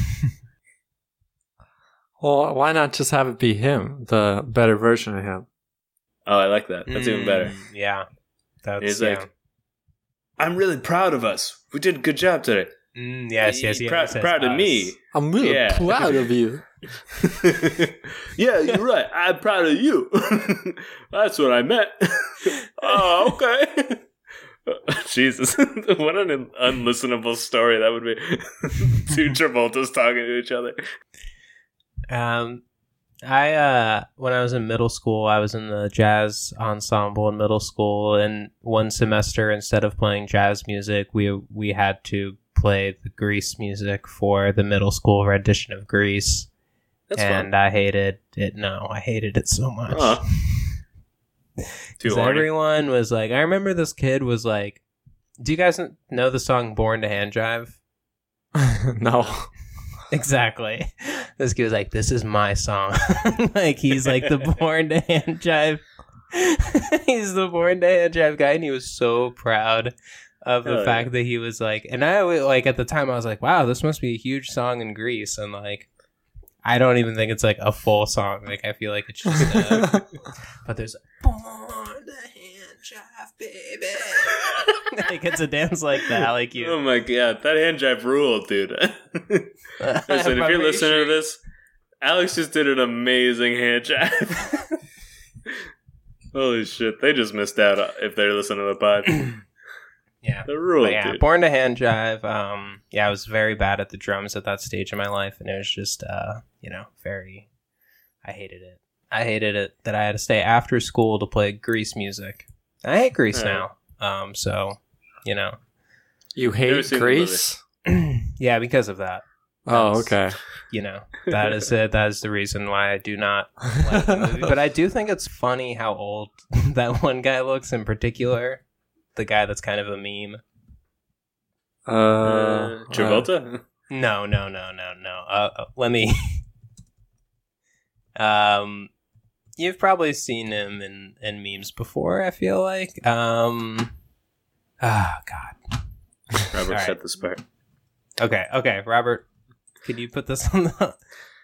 well, why not just have it be him, the better version of him? Oh, I like that. That's even better. Mm, Yeah, that's He's yeah. like, I'm really proud of us. We did a good job today. Mm, yes, yes, yes. prou- it says proud of me. I'm really Yeah. proud of you. yeah, you're right. I'm proud of you. That's what I meant. oh, okay. Jesus, what an unlistenable story that would be. Two Travoltas talking to each other. Um, I uh, when I was in middle school, I was in the jazz ensemble in middle school, and one semester instead of playing jazz music, we we had to play the Grease music for the middle school rendition of Grease, That's and I hated it. No, I hated it so much. fun. Aw. Too horny. everyone was like, I remember this kid was like, "Do you guys know the song Born to Hand Drive?" no. Exactly. This kid was like, "This is my song." like he's like the Born to Hand Drive. he's the Born to Hand Drive guy, and he was so proud of the Hell fact that he was like. And I always- like at the time I was like, "Wow, this must be a huge song in Grease," and like. I don't even think it's like a full song. Like I feel like it's just, uh, but there's born to hand jive, baby. like it's a dance like that, like you. Oh my god, that hand jive ruled, dude. Listen, if you're listening to this, Alex just did an amazing hand jive. Holy shit, they just missed out if they're listening to the pod. yeah. The rule, But yeah, dude. born to hand jive. Um, yeah, I was very bad at the drums at that stage in my life, and it was just, uh, you know, very. I hated it. I hated it that I had to stay after school to play Grease music. I hate Grease Alright. now. Um, so, you know, You hate Grease? yeah, because of that, Oh, okay. you know, that is it. That is the reason why I do not like the movie. But I do think it's funny how old that one guy looks in particular. The guy that's kind of a meme. Uh, Uh, Travolta. No, no, no, no, no. Uh, uh, let me. um, you've probably seen him in in memes before. I feel like. Um. Oh God. Robert Alright. set this part. Okay. Okay. Robert, could you put this on the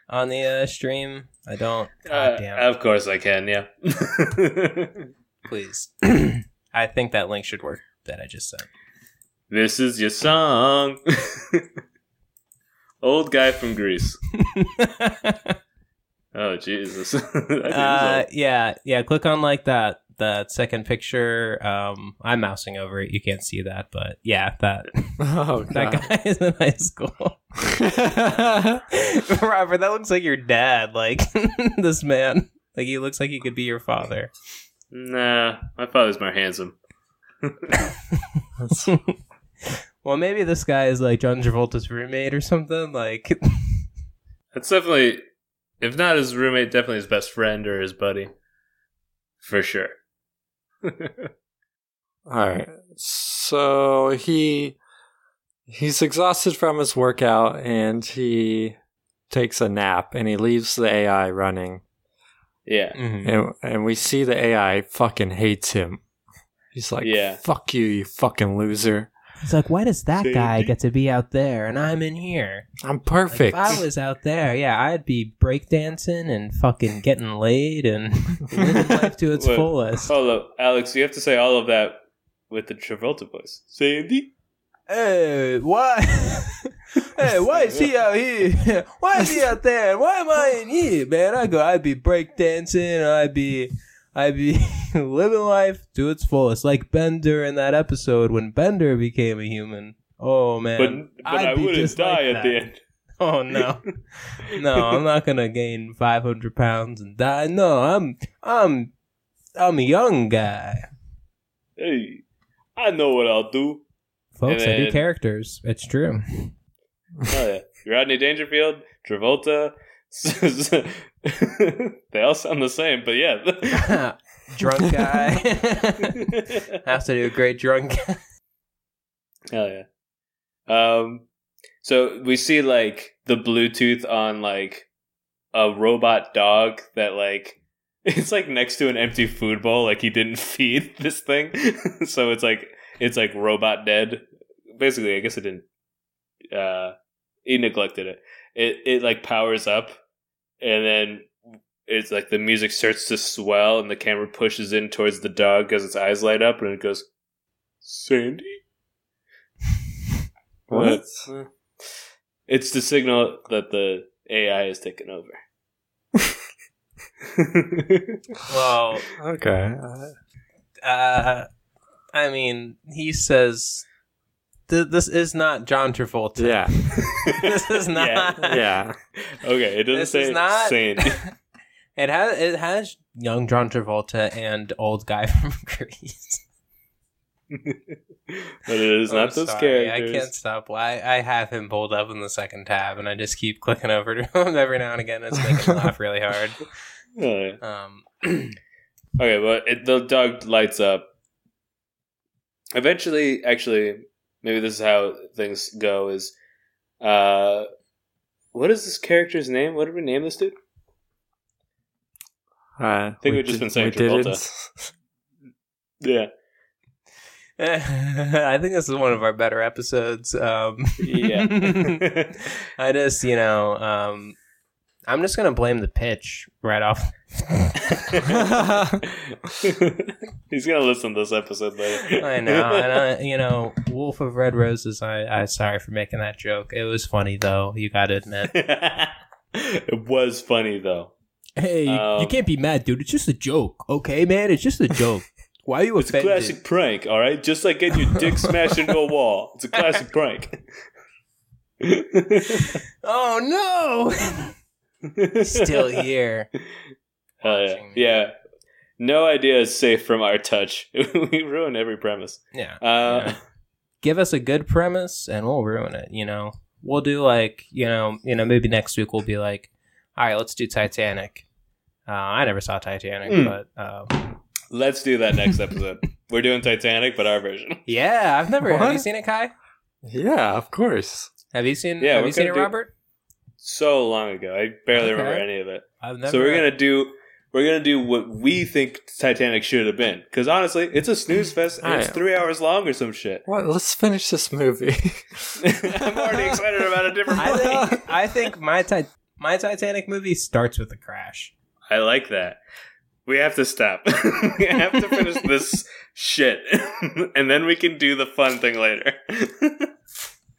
on the uh, stream? I don't. God Uh, damn. of course I can. Yeah. Please. I think that link should work. That I just sent. this is your song. Old guy from Grease. Oh Jesus. I think this is uh, yeah, yeah. Click on like that that second picture. Um, I'm mousing over it. You can't see that, but yeah, that oh, that guy is in high school. Robert, that looks like your dad. Like this man. Like he looks like he could be your father. Nah, my father's more handsome. Well, maybe this guy is like John Travolta's roommate or something. Like, That's definitely, if not his roommate, definitely his best friend or his buddy, for sure. All right. So he he's exhausted from his workout and he takes a nap and he leaves the AI running. Yeah. mhm. And and we see the AI fucking hates him. He's like, Yeah. "Fuck you, you fucking loser. he's like, why does that guy get to be out there and I'm in here? I'm Like, perfect." if I was out there, yeah, I'd be breakdancing and fucking getting laid and living life to its Wait. fullest. Hold up, Alex, you have to say all of that with the Travolta voice. Sandy? Hey, why? hey, why is he out here? Why is he out there? Why am I in here, man? I go, I'd be breakdancing. I'd be, I'd be living life to its fullest, like Bender in that episode when Bender became a human. Oh man, But, but I wouldn't die like at that. the end. Oh no, no, I'm not gonna gain 500 pounds and die. No, I'm, I'm, I'm a young guy, Hey, I know what I'll do. folks. And I do characters. It's true. Oh yeah, Rodney Dangerfield, Travolta. they all sound the same, but yeah. drunk guy. Have to do a great drunk guy. Hell yeah. Um, so we see like the Bluetooth on like a robot dog that like it's like next to an empty food bowl. Like he didn't feed this thing, so it's like it's like robot dead. Basically, I guess it didn't. Uh, he neglected it. It it like powers up, and then it's like the music starts to swell, and the camera pushes in towards the dog because its eyes light up, and it goes, "Sandy." what? It's the signal that the AI is taken over. Well, Okay. uh, I mean, he says th- this is not John Travolta. Yeah. this is not. Yeah. Yeah. Okay, it doesn't This say is not- Sandy. It has it has young John Travolta and old guy from Grease. but it is I'm not those sorry, characters. I can't stop. I I have him pulled up in the second tab, and I just keep clicking over to him every now and again. It's making me laugh really hard. Um, Okay, but it, the dog lights up. Eventually, actually, maybe this is how things go. Is uh, what is this character's name? What did we name this dude? Uh, think we've just been saying we Travolta. Yeah, I think this is one of our better episodes. Um, yeah. I just, you know, um, I'm just gonna blame the pitch right off. He's gonna listen to this episode later. I know, and I, you know, Wolf of Red Roses. I, I sorry for making that joke. It was funny though. You got to admit. it was funny though. Hey, you, Um, you can't be mad, dude. It's just a joke, okay, man? It's just a joke. Why are you It's a classic prank, all right. Just like getting your dick smashed into a wall. It's a classic prank. Oh no! Still here. Oh, yeah. Me. yeah. No idea is safe from our touch. we ruin every premise. Yeah. Uh, Yeah. Give us a good premise, and we'll ruin it. You know, we'll do like you know, you know, maybe next week we'll be like, all right, let's do Titanic. Uh, I never saw Titanic, Hmm. but uh, Let's do that next episode. We're doing Titanic, but our version. Yeah, I've never. Have you seen it, Kai? Yeah, of course. Have you seen? Yeah, have we're you seen it, do- Robert? So long ago, I barely Okay. remember any of it. I've never. so we're gonna do we're gonna do what we think Titanic should have been. Because honestly, it's a snooze fest and it's I- three hours long or some shit. What? Let's finish this movie. I'm already excited about a different I think. I think my ti- my Titanic movie starts with a crash. I like that. We have to stop. we have to finish this shit, and then we can do the fun thing later.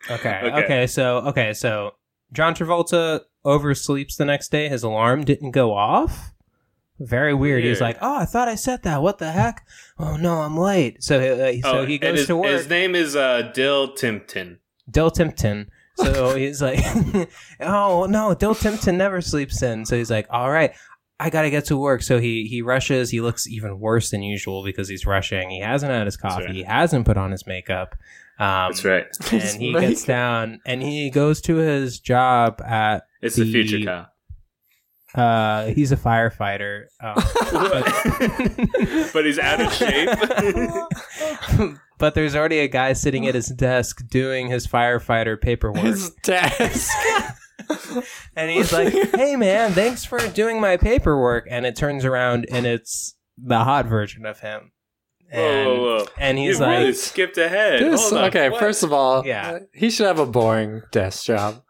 Okay. Okay. Okay. So okay. So John Travolta oversleeps the next day. His alarm didn't go off. Very weird. He's like, "Oh, I thought I set that. What the heck? Oh no, I'm late." So uh, so he and goes his, to work. His name is uh, Dill Timpton. Dill Timpton. So he's like, "Oh no, Dill Timpton never sleeps in." So he's like, "All right." I gotta get to work, so he he rushes. He looks even worse than usual because he's rushing. He hasn't had his coffee. right. He hasn't put on his makeup. Um, That's right. and he gets down and he goes to his job at It's the, the- future Kyle. uh he's a firefighter um, but he's out of shape. but there's already a guy sitting at his desk doing his firefighter paperwork His desk. and he's like hey man thanks for doing my paperwork and it turns around and it's the hot version of him whoa, and, whoa, whoa! and he's you like really skipped ahead. This- Hold on. okay, What? first of all, Yeah. uh, he should have a boring desk job.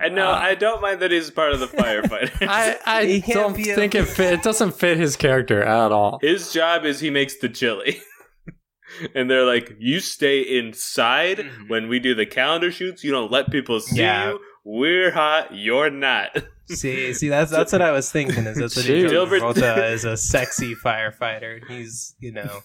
I know. Uh, I don't mind that he's part of the firefighters. I, I don't be a- think it fit. It doesn't fit his character at all. His job is he makes the chili. and they're like, you stay inside Mhm. when we do the calendar shoots. You don't let people see Yeah. you. We're hot. You're not. see see that's that's what i was thinking is that's what. Dilbert- Travolta is a sexy firefighter he's you know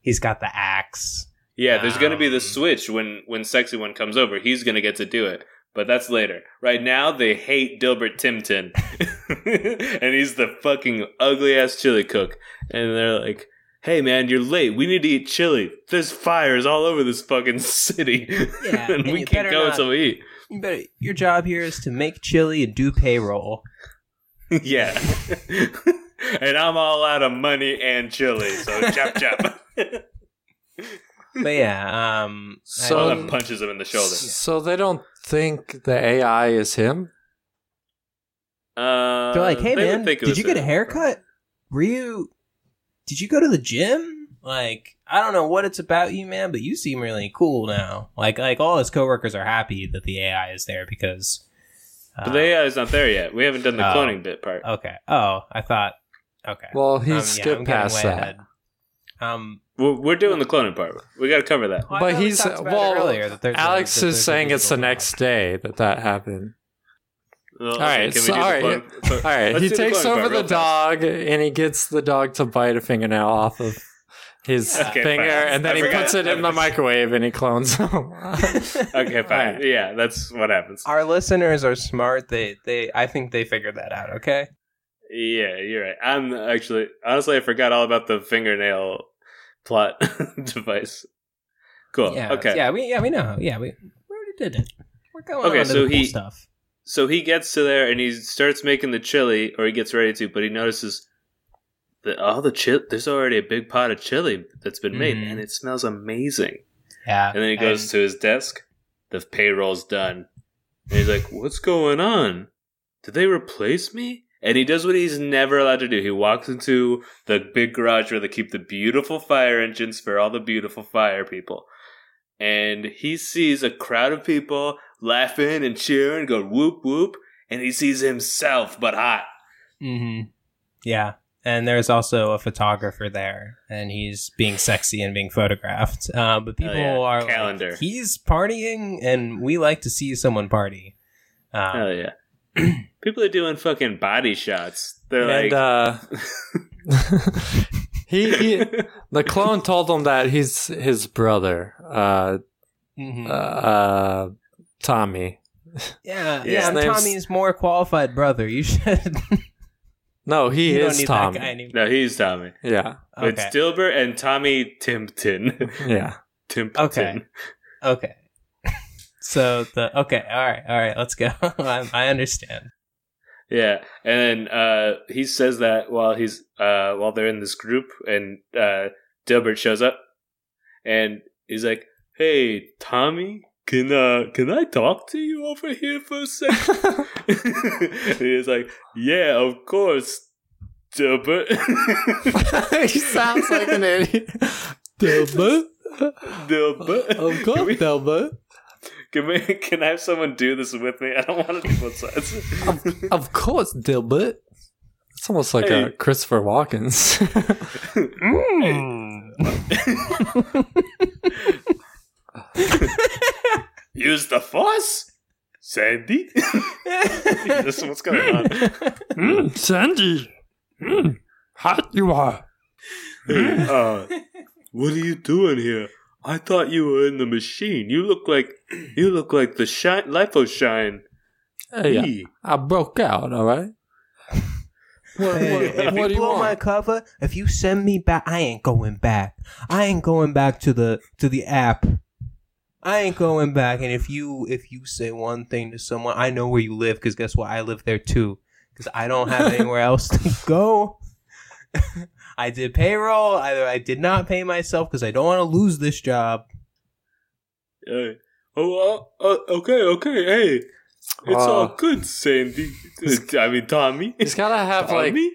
he's got the axe yeah, there's going to be the Um, switch when when sexy one comes over. He's going to get to do it. But that's later. Right now, they hate Dilbert Timpton. and he's the fucking ugly ass chili cook. And they're like, hey man, you're late. We need to eat chili. There's fires all over this fucking city. Yeah, and and we can't go not- until we eat. You better, your job here is to make chili and do payroll. yeah. and I'm all out of money and chili, so chop chop. But yeah, um, So- I that punches him in the shoulder. So they don't think the AI is him. Uh, they're like, hey man, did was you get a haircut? Were you? Did you go to the gym? Like, I don't know what it's about you, man, but you seem really cool now. Like, like all his coworkers are happy that the AI is there because. Uh, But the AI is not there yet. We haven't done the Oh. cloning bit part. Okay. Oh, I thought. Okay. Well, he Um, yeah, skipped I'm past that. ahead. Um, We're, we're doing the cloning part. We got to cover that. well, But thought we he's talked about it well. earlier that there's a- Alex that is there's a saying it's the digital next day that that happened. Well, all right, so, all right, all right. he do the takes over part the real fast. dog and he gets the dog to bite a fingernail off of his Okay, finger, fine. and then I he puts it in the microwave and he clones him. Okay, fine. Right. Yeah, that's what happens. Our listeners are smart. They, they, I think they figured that out. Okay. Yeah, you're right. I'm actually honestly I forgot all about the fingernail plot device. Cool. Yeah. okay. Yeah. We, yeah, we know. Yeah, we, we already did it. We're going Okay, on to so the cool he- stuff. So he gets to there and he starts making the chili, or he gets ready to, but he notices that all the chili. There's already a big pot of chili that's been made, Mhm. and it smells amazing. Yeah. And then he goes to his desk. The payroll's done. And he's like, What's going on? Did they replace me? And he does what he's never allowed to do. He walks into the big garage where they keep the beautiful fire engines for all the beautiful fire people. And he sees a crowd of people laughing and cheering, going whoop whoop. And he sees himself, but hot. Mm-hmm. Yeah. And there's also a photographer there, and he's being sexy and being photographed. Uh, but people yeah. are like, Calendar. he's partying, and we like to see someone party. Um, Hell yeah. people are doing fucking body shots. They're and like, uh, he, he, the clone told him that he's his brother, uh, mhm. uh, Tommy. yeah, yeah. yeah. I'm His name's- Tommy's more qualified brother. You should. No, he you is Tommy. no, he's Tommy. Yeah, It's Dilbert and Tommy Timpton. yeah. Timpton. Okay. Okay. So the okay, all right, all right. Let's go. I, I understand. Yeah, and then uh, he says that while he's uh, while they're in this group, and uh, Dilbert shows up, and he's like, "Hey, Tommy, can uh can I talk to you over here for a second? he's like, "Yeah, of course, Dilbert." he sounds like an idiot. Dilbert? Dilbert. Of Can, course, we, Dilbert. can, we, can I have someone do this with me? I don't want to do both sides. Of, of course, Dilbert. It's almost like Hey. a Christopher Walken's. Use the force, Sandy. this is what's going on. mm, Sandy. Mm, hot you are. Hey, uh, what are you doing here? I thought you were in the machine. You look like you look like the shine, Life of Shine. Hey, I- Hey. I broke out, all right? What, Hey, what, if what you do you blow my cover, if you send me back, I ain't going back. I ain't going back to the to the app. I ain't going back. And if you if you say one thing to someone, I know where you live because guess what? I live there too. Because I don't have anywhere else to go. I did payroll. I, I did not pay myself because I don't want to lose this job. Hey. Oh, uh, uh, okay, okay. Hey, it's Uh, all good, Sandy. I mean, Tommy. He's gotta have like. Tommy.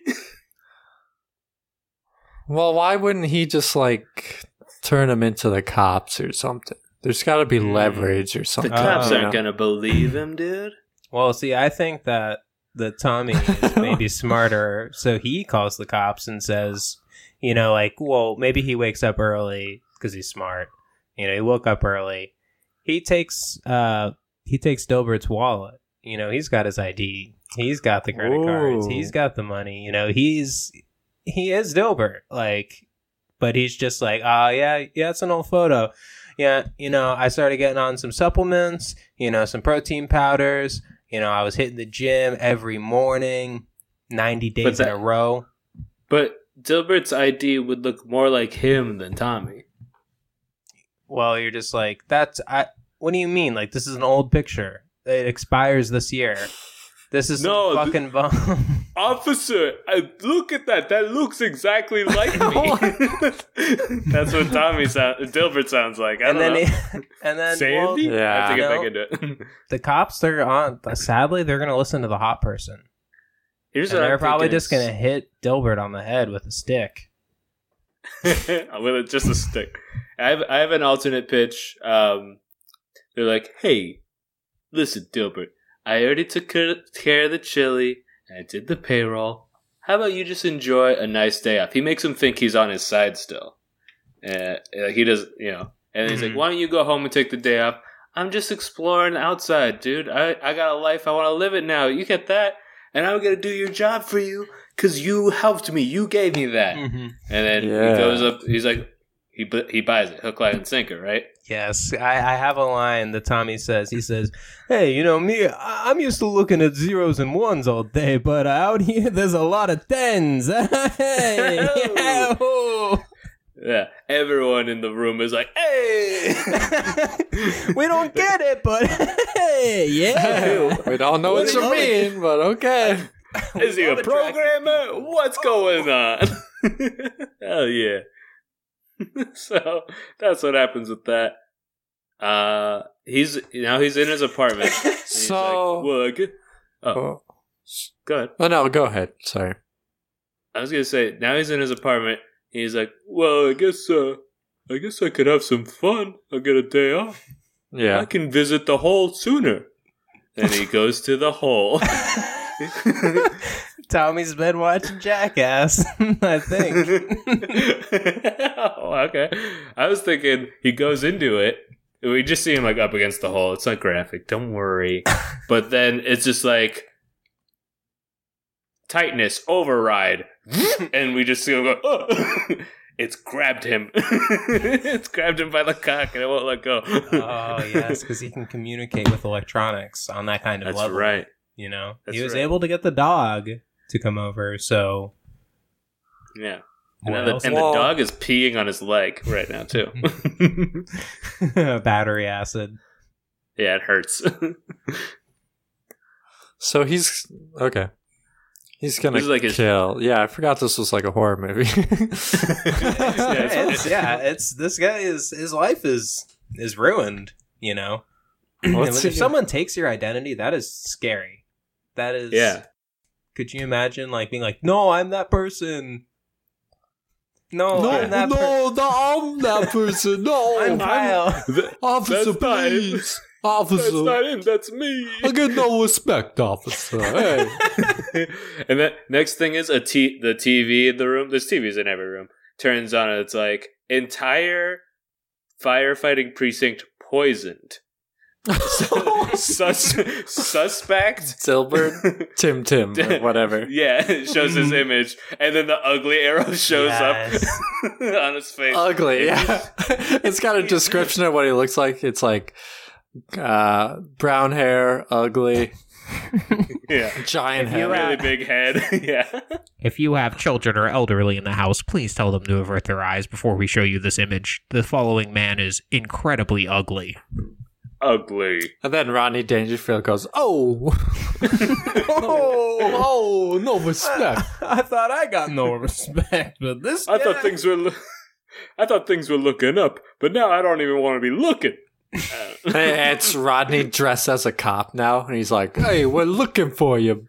Well, why wouldn't he just like turn him into the cops or something? There's got to be Hmm. leverage or something. The cops aren't gonna believe him, dude. Well, see, I think that that Tommy is maybe smarter, so he calls the cops and says, you know, like, well, maybe he wakes up early because he's smart. You know, he woke up early. He takes uh he takes Dilbert's wallet. You know, he's got his ID. He's got the credit cards. He's got the money. You know, he's he is Dilbert. Like, but he's just like, oh yeah, yeah, it's an old photo. Yeah, you know, I started getting on some supplements. You know, some protein powders. You know, I was hitting the gym every morning, ninety days that- in a row. But Dilbert's ID would look more like him than Tommy. Well, you're just like, that's I. What do you mean? Like, this is an old picture. It expires this year. This is No, th- fucking bum. Officer, I, look at that. That looks exactly like me. That's what Tommy sound, Dilbert sounds like. I and don't then, know. he- and then, Sandy? well, Yeah. I have to get No. back into it. the cops, they're on. Sadly, they're gonna listen to the hot person, Here's and what they're I'm probably just gonna hit Dilbert on the head with a stick. with just a stick. I have I have an alternate pitch. Um, they're like, "Hey, listen, Dilbert. I already took care care of the chili. And I did the payroll. How about you just enjoy a nice day off?" He makes him think he's on his side still. Uh, he does, you know. And he's Mhm. like, "Why don't you go home and take the day off?" I'm just exploring outside, dude. I, I got a life. I want to live it now. You get that? And I'm going to do your job for you because you helped me. You gave me that. Mm-hmm. And then Yeah. he goes up. He's like, he bu- he buys it, hook, line, and sinker, right? Yes, I, I have a line that Tommy says. He says, "Hey, you know me, I, I'm used to looking at zeros and ones all day, but out here there's a lot of tens. hey, yeah. Yeah. Everyone in the room is like, hey. we don't get it, but hey, yeah." we don't know what, What you do you- mean, but okay. Is he a programmer? What's going on? Hell yeah. so that's what happens with that. Uh, he's now he's in his apartment. So- like, well, I oh, Oh, go ahead. oh, no, go ahead. Sorry. I was gonna say now he's in his apartment. He's like, well, I guess, uh, I guess I could have some fun. I'll get a day off. Yeah, I can visit the hole sooner. And he goes to the hole. Tommy's been watching Jackass, I think. oh, okay. I was thinking he goes into it. We just see him like up against the hole. It's not graphic. Don't worry. but then it's just like tightness override, and we just see him go. Oh. It's grabbed him. it's grabbed him by the cock, and it won't let go. oh yes, because he can communicate with electronics on that kind of That's level. right. You know, That's he was right. able to get the dog to come over. So Yeah. And, the, and Well- the dog is peeing on his leg right now too. battery acid. yeah, it hurts. So he's okay. He's gonna This like his- kill. Yeah, I forgot this was like a horror movie. it's, yeah, it's this guy is his life is is ruined. You know, if someone takes your identity, that is scary. That is. Yeah. Could you imagine like being like, no, I'm that person. No, I'm that person. no, I'm that person. No, I'm Kyle. officer, That's not him. please, officer. him. That's me. I get no respect, officer. Hey. and then next thing is a t the TV in the room. There's TVs in every room. Turns on and it's like entire firefighting precinct poisoned. Sus- suspect. Silbert, Tim Tim, or whatever. Yeah, it shows his image, and then the ugly arrow shows Yes. up on his face. Ugly, yeah. it's got a description of what he looks like. It's like uh, brown hair, ugly, yeah, giant If you head. really big head. yeah, If you have children or elderly in the house, please tell them to avert their eyes before we show you this image. The following man is incredibly ugly. Ugly. And then Rodney Dangerfield goes, "Oh, oh, oh, no respect." I thought I got no respect, but this. I thought things were. Lo- I thought things were looking up, but now I don't even want to be looking. Hey, it's Rodney dressed as a cop now, and he's like, "Hey, we're looking for you."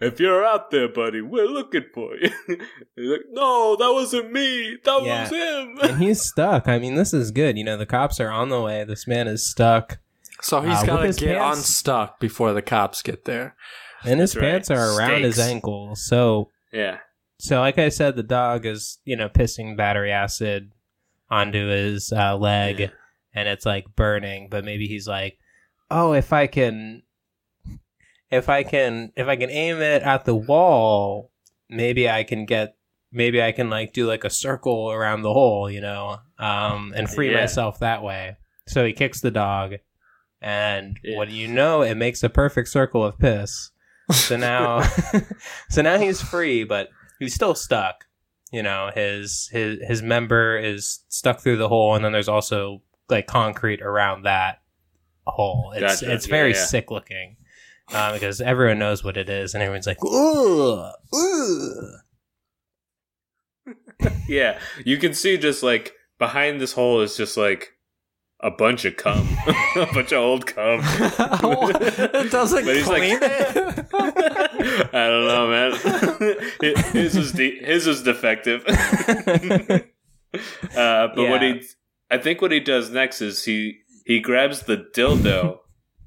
If you're out there, buddy, we're looking for you. He's like, no, that wasn't me. That Yeah. was him. and he's stuck. I mean, this is good. You know, the cops are on the way. This man is stuck, So he's Uh, got to his get pants- unstuck before the cops get there. and his That's right. pants are around his Stakes. ankles. So, yeah, so like I said, the dog is you know pissing battery acid onto his uh, leg, Yeah. and it's like burning. But maybe he's like, oh, if I can, if I can, if I can aim it at the wall, maybe I can get. Maybe I can like do like a circle around the hole, you know, um, and free Yeah. myself that way. So he kicks the dog, and Yeah. what do you know? It makes a perfect circle of piss. So now, so now he's free, but he's still stuck. You know, his his his member is stuck through the hole, and then there's also like concrete around that hole. It's Gotcha. it's very Yeah, sick looking uh, because everyone knows what it is, and everyone's like, ugh, ugh. yeah. You can see just like behind this hole is just like a bunch of cum, a bunch of old cum. it doesn't But he's like- clean it. I don't know, man. his was de- his was defective. uh, but what he, I think what he does next is he he grabs the dildo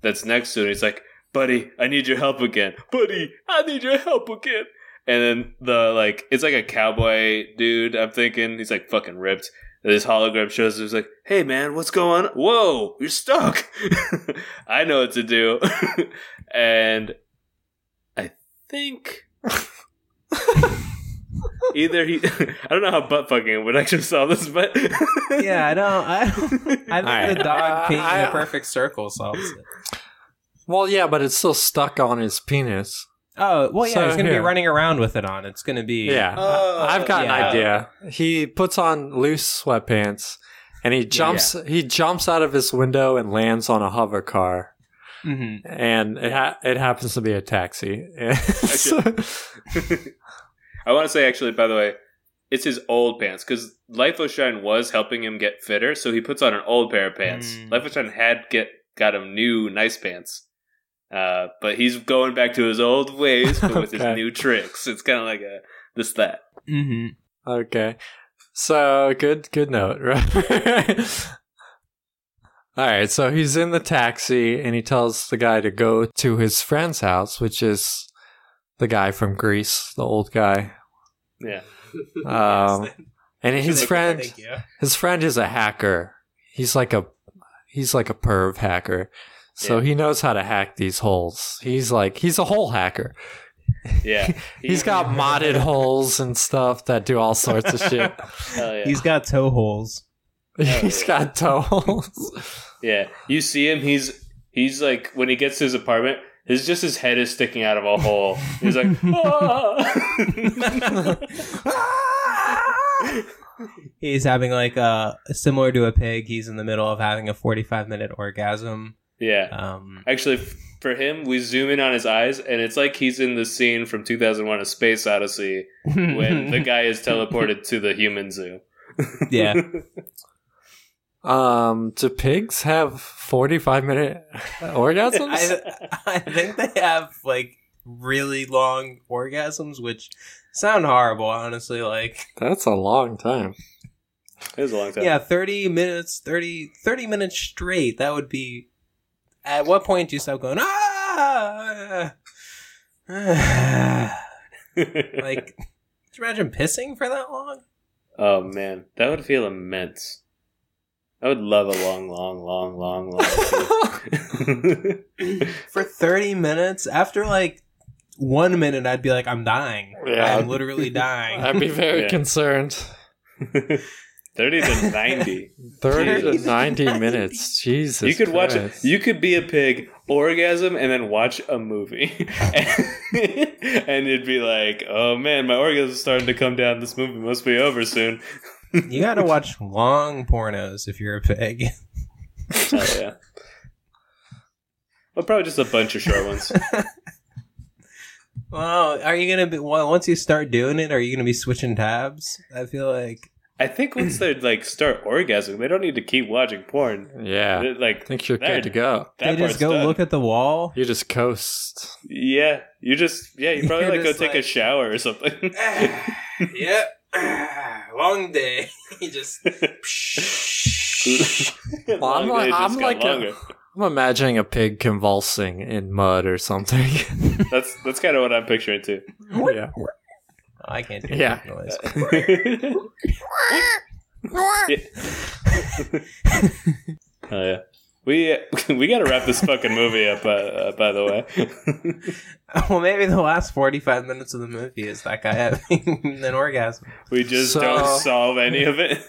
that's next to it. He's like, "Buddy, I need your help again. Buddy, I need your help again." And then the like, it's like a cowboy dude. I'm thinking he's like fucking ripped. And This hologram shows. He's like, "Hey man, what's going on? Whoa, you're stuck. I know what to do." and I think either he, I don't know how butt fucking would actually solve this, but yeah, I don't, I don't, I think Alright. the dog painting a perfect circle solves it. Well, yeah, but it's still stuck on his penis. Oh well, yeah, So he's gonna here. be running around with it on. It's gonna be Yeah, Oh, I've got yeah. an idea. He puts on loose sweatpants, and he jumps. He jumps out of his window and lands on a hover car, hmm and it ha- it happens to be a taxi. So- I want to say actually, by the way, it's his old pants because Life of Shine was helping him get fitter, so he puts on an old pair of pants. Mm. Life of Shine had get got him new nice pants, uh, but he's going back to his old ways, but with his new tricks. It's kind of like a this that. hmm Okay. So good good note, right? All right, so he's in the taxi and he tells the guy to go to his friend's house, which is the guy from Grease, the old guy. Yeah, Um, and his friend his friend is a hacker. He's like a he's like a perv hacker. So Yeah. he knows how to hack these holes. He's like he's a hole hacker. yeah. He's got modded holes and stuff that do all sorts of shit. Hell yeah. He's got toe holes. He's got toe holes. Yeah, you see him. He's he's like when he gets to his apartment, his just his head is sticking out of a hole. He's like, "Ah!" He's having like a similar to a pig. He's in the middle of having a 45 minute orgasm, Yeah. Um, Actually, for him, we zoom in on his eyes, and it's like he's in the scene from 2001: A Space Odyssey when the guy is teleported to the human zoo. Yeah. Um, do pigs have 45 minute orgasms? I, I think they have like really long orgasms, which sound horrible, honestly. Like, That's a long time. it was a long time. yeah, 30 minutes, 30, 30 minutes straight. That would be. At what point do you stop going, ah? like, could you imagine pissing for that long? oh man, that would feel immense. I would love a long, long, long, long, long. For 30 minutes? After like one minute, I'd be like, I'm dying. Yeah. I'm literally dying. I'd be very Yeah. concerned. 30 to 90. 30 to 90 minutes. Jesus. you could watch you could be a pig orgasm and then watch a movie and you'd be like oh man my orgasm's starting to come down this movie must be over soon You gotta watch long pornos if you're a pig. oh yeah well probably just a bunch of short ones Well, are you gonna be well, once you start doing it? Are you gonna be switching tabs? I feel like i think once they like start orgasming they don't need to keep watching porn Yeah. They- I like think you're good to go. that they just go done. look at the wall. You just coast. yeah you just yeah you probably You're like go just take a like- shower or something yep, long day. you just Well, I'm Long like- days just I'm got like a- longer. I'm imagining a pig convulsing in mud or something. that's that's kind of what i'm picturing too yeah. I can't do Yeah. that noise. Oh yeah, we we got to wrap this fucking movie up. Uh, uh, by the way, well, maybe the last forty-five minutes of the movie is that guy having an orgasm. we just So- don't solve any of it.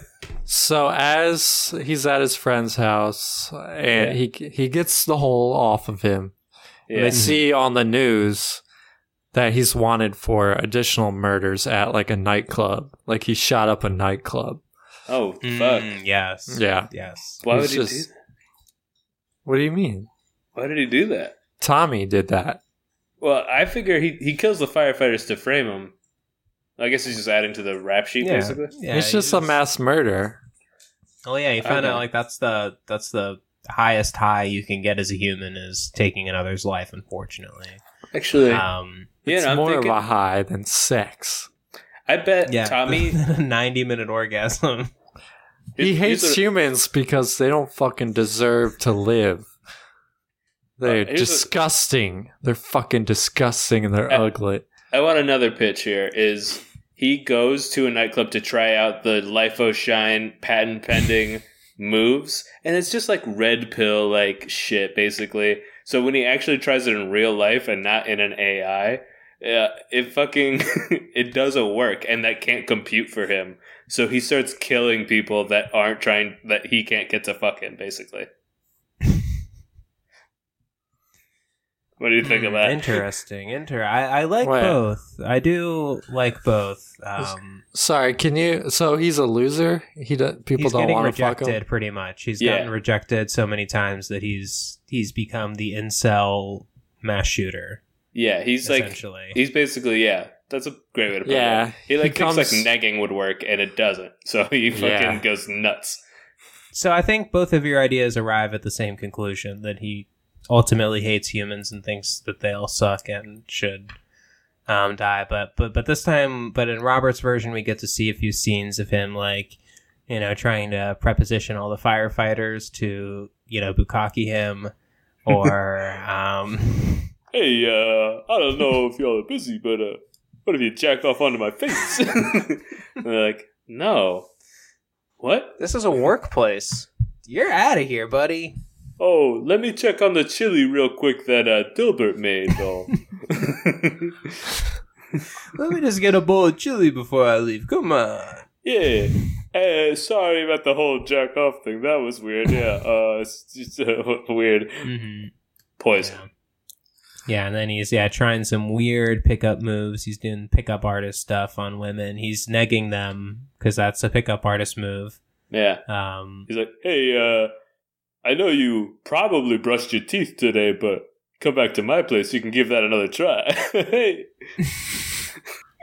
So as he's at his friend's house and he he gets the hole off of him. Yeah, They see on the news that he's wanted for additional murders at like a nightclub. Like he shot up a nightclub. oh fuck! Mm, yes. Yeah. Yes. Why would He's he do? just- What do you mean? Why did he do that? Tommy did that. Well, I figure he he kills the firefighters to frame him. I guess he's just adding to the rap sheet, Yeah. basically. Yeah, it's you just a mass murder. Oh yeah, you found out like that's the that's the highest high you can get as a human is taking another's life. Unfortunately, Actually, um, yeah, it's I'm more thinking, of a high than sex. I bet yeah, Tommy. a ninety-minute orgasm. He he's- hates a- humans because they don't fucking deserve to live. They're Uh, here's a- disgusting. They're fucking disgusting and they're Uh, ugly. I want another pitch here. Is he goes to a nightclub to try out the Life of Shine patent pending moves, and it's just like red pill like shit, basically. So when he actually tries it in real life and not in an AI, uh, it fucking it doesn't work, and that can't compute for him. So he starts killing people that aren't trying that he can't get to fucking basically. What do you think of that? Interesting. Inter. I, I like Wait. both. I do like both. Um, Sorry, can you? So he's a loser. He do, people don't getting want to fuck rejected him. pretty much. He's Yeah. gotten rejected so many times that he's he's become the incel mass shooter. Yeah, he's like. He's basically yeah. That's a great way to put Yeah, it. He like he thinks comes- like negging would work, and it doesn't. So he fucking Yeah. goes nuts. So I think both of your ideas arrive at the same conclusion that he ultimately hates humans and thinks that they all suck and should um, die. But but but this time, but in Robert's version, we get to see a few scenes of him like you know trying to preposition all the firefighters to you know bukkake him or um, Hey, uh, I don't know if y'all are busy, but uh, what if you jacked off onto my face? they're like, no. What? this is a workplace. You're out of here, buddy. Oh, let me check on the chili real quick that uh, Dilbert made, though. Let me just get a bowl of chili before I leave. Come on. yeah. Hey, sorry about the whole jack off thing. That was weird. Yeah. Uh, it's just uh, weird. Mm-hmm. Poison. Yeah. Yeah, and then he's yeah trying some weird pickup moves. He's doing pickup artist stuff on women. He's negging them because that's a pickup artist move. Yeah. Um, He's like, hey, uh, I know you probably brushed your teeth today, but come back to my place. You can give that another try. hey.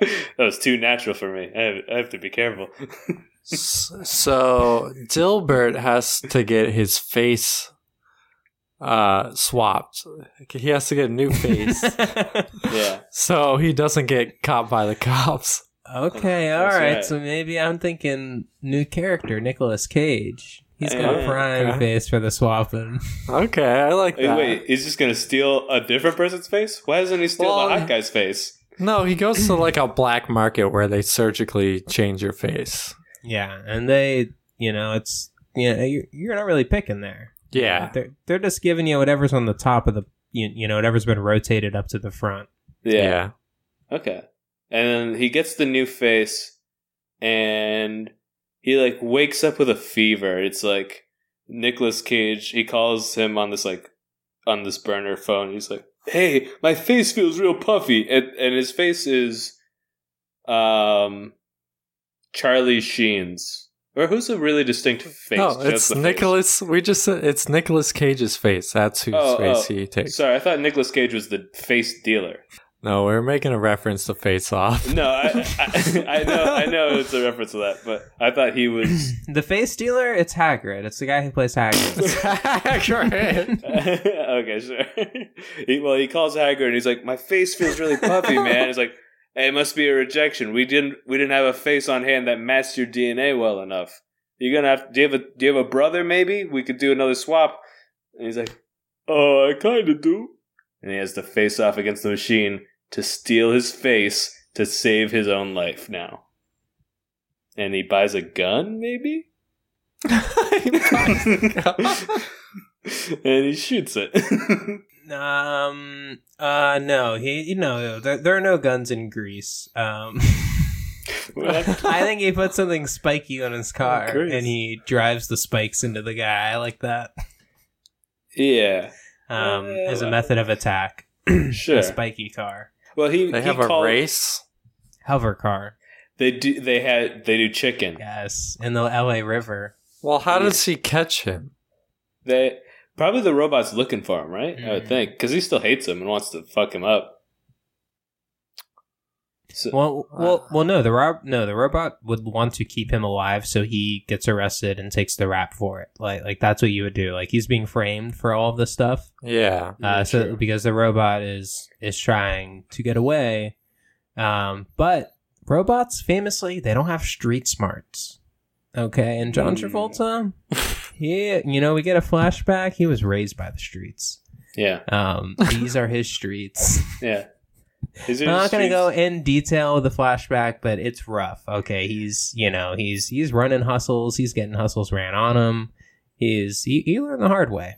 that was too natural for me. I have, I have to be careful. So Dilbert has to get his face uh swapped. He has to get a new face yeah. so he doesn't get caught by the cops. okay, all right. right. So maybe I'm thinking new character, Nicolas Cage. He's got a prime okay. face for the swapping. Okay, I like Wait, that. wait, he's just gonna steal a different person's face? Why doesn't he steal Well, the hot guy's face? No, he goes to like a black market where they surgically change your face. Yeah, and they, you know, it's you know, you're, you're not really picking there. Yeah. They're they're just giving you whatever's on the top of the you, you know whatever's been rotated up to the front. Yeah. Okay. And he gets the new face and he like wakes up with a fever. It's like Nicolas Cage, he calls him on this like on this burner phone. He's like, "Hey, my face feels real puffy." And and his face is um Charlie Sheen's. Or who's a really distinct oh, face? No, Just it's the face. Nicolas. We just said it's Nicolas Cage's face. That's whose Oh, face oh, he takes. Sorry, I thought Nicolas Cage was the face dealer. No, we're making a reference to Face Off. No, I, I, I know, I know it's a reference to that, but I thought he was. The face dealer, it's Hagrid. It's the guy who plays Hagrid. okay, sure. He, well, he calls Hagrid and he's like, "My face feels really puffy, man." He's like, hey, "It must be a rejection. We didn't, we didn't have a face on hand that matched your DNA well enough. You're gonna have. Do you have a, do you have a brother? Maybe we could do another swap." And he's like, "Oh, I kind of do." And he has to face off against the machine to steal his face to save his own life now. And he buys a gun, maybe? and he shoots it. um. Uh. No. He. You know. There, there are no guns in Grease. Um. I think he put something spiky on his car Grease. and he drives the spikes into the guy. I like that. yeah, Um. Uh, as a method of attack. sure. A spiky car. Well, he They he have a race. Hover car. They do. They had. They do chicken. Yes. In the L.A. River. Well, how Yeah. does he catch him? They probably the robot's looking for him, right? I would Mhm. think because he still hates him and wants to fuck him up. So, Well, well, well. No, the rob. No, the robot would want to keep him alive, so he gets arrested and takes the rap for it. Like, like that's what you would do. Like he's being framed for all of this stuff. Yeah. Uh, so true. because the robot is is trying to get away, um, but robots famously they don't have street smarts. Okay, and John Mm. Travolta, he, you know, we get a flashback. He was raised by the streets. yeah, Um, these are his streets. yeah. Is I'm not gonna go in detail with the flashback, but it's rough. Okay, he's you know he's he's running hustles. He's getting hustles ran on him. He's he, he learned the hard way.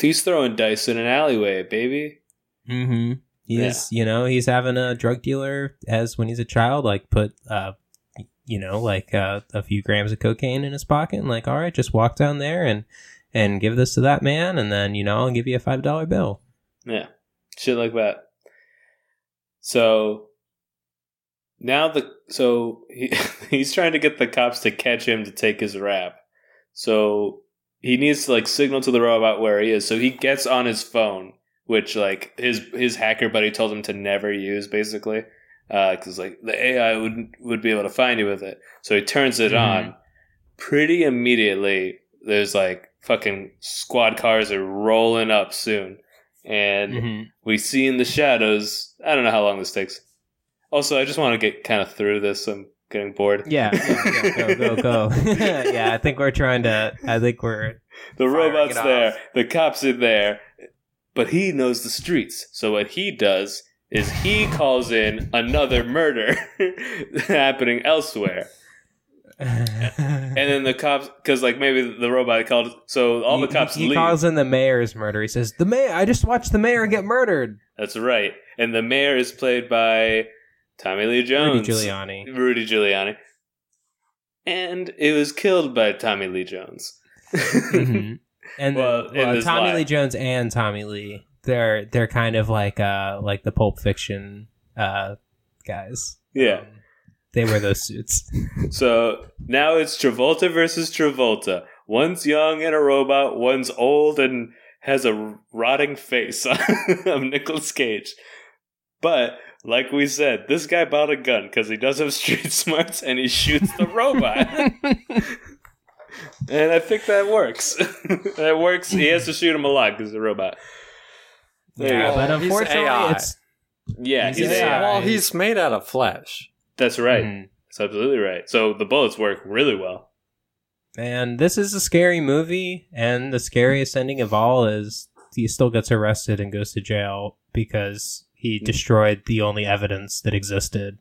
He's throwing dice in an alleyway, baby. Mm-hmm. He's you know he's having a drug dealer as when he's a child like put uh you know like uh, a few grams of cocaine in his pocket and like all right just walk down there and and give this to that man and then you know I'll give you a five dollar bill. Yeah, shit like that. So now the so he he's trying to get the cops to catch him to take his rap. So he needs to like signal to the robot where he is. So he gets on his phone, which like his his hacker buddy told him to never use, basically, because like the AI would would be able to find you with it. So he turns it Mhm. on. Pretty immediately, there's like fucking squad cars are rolling up soon, and Mm-hmm. we see in the shadows. I don't know how long this takes. Also, I just want to get kind of through this. I'm getting bored. Yeah, yeah, yeah, go, go, go. yeah, I think we're trying to. I think we're. The robot's there, the cops are there, but he knows the streets. So what he does is he calls in another murder happening elsewhere, and then the cops, because like maybe the robot called, so all the He- cops He, leave. calls in the mayor's murder. He says, "The mayor. I just watched the mayor get murdered." That's right, and the mayor is played by Tommy Lee Jones, Rudy Giuliani. Rudy Giuliani, and it was killed by Tommy Lee Jones. Mhm. And Well, well, well, Tommy lie. Lee Jones and Tommy Lee, they're they're kind of like uh like the Pulp Fiction uh guys. yeah. Um, they wear those suits. So now it's Travolta versus Travolta. One's young and a robot. One's old and has a rotting face of Nicolas Cage. But like we said, this guy bought a gun because he does have street smarts and he shoots the robot. and I think that works. that works. He has to shoot him a lot because he's a robot. There yeah, but unfortunately, AI. it's Yeah, He's he's AI. AI. Well, he's made out of flesh. That's right. Mhm. That's absolutely right. So the bullets work really well. And this is a scary movie, and the scariest ending of all is he still gets arrested and goes to jail because he Mm. destroyed the only evidence that existed.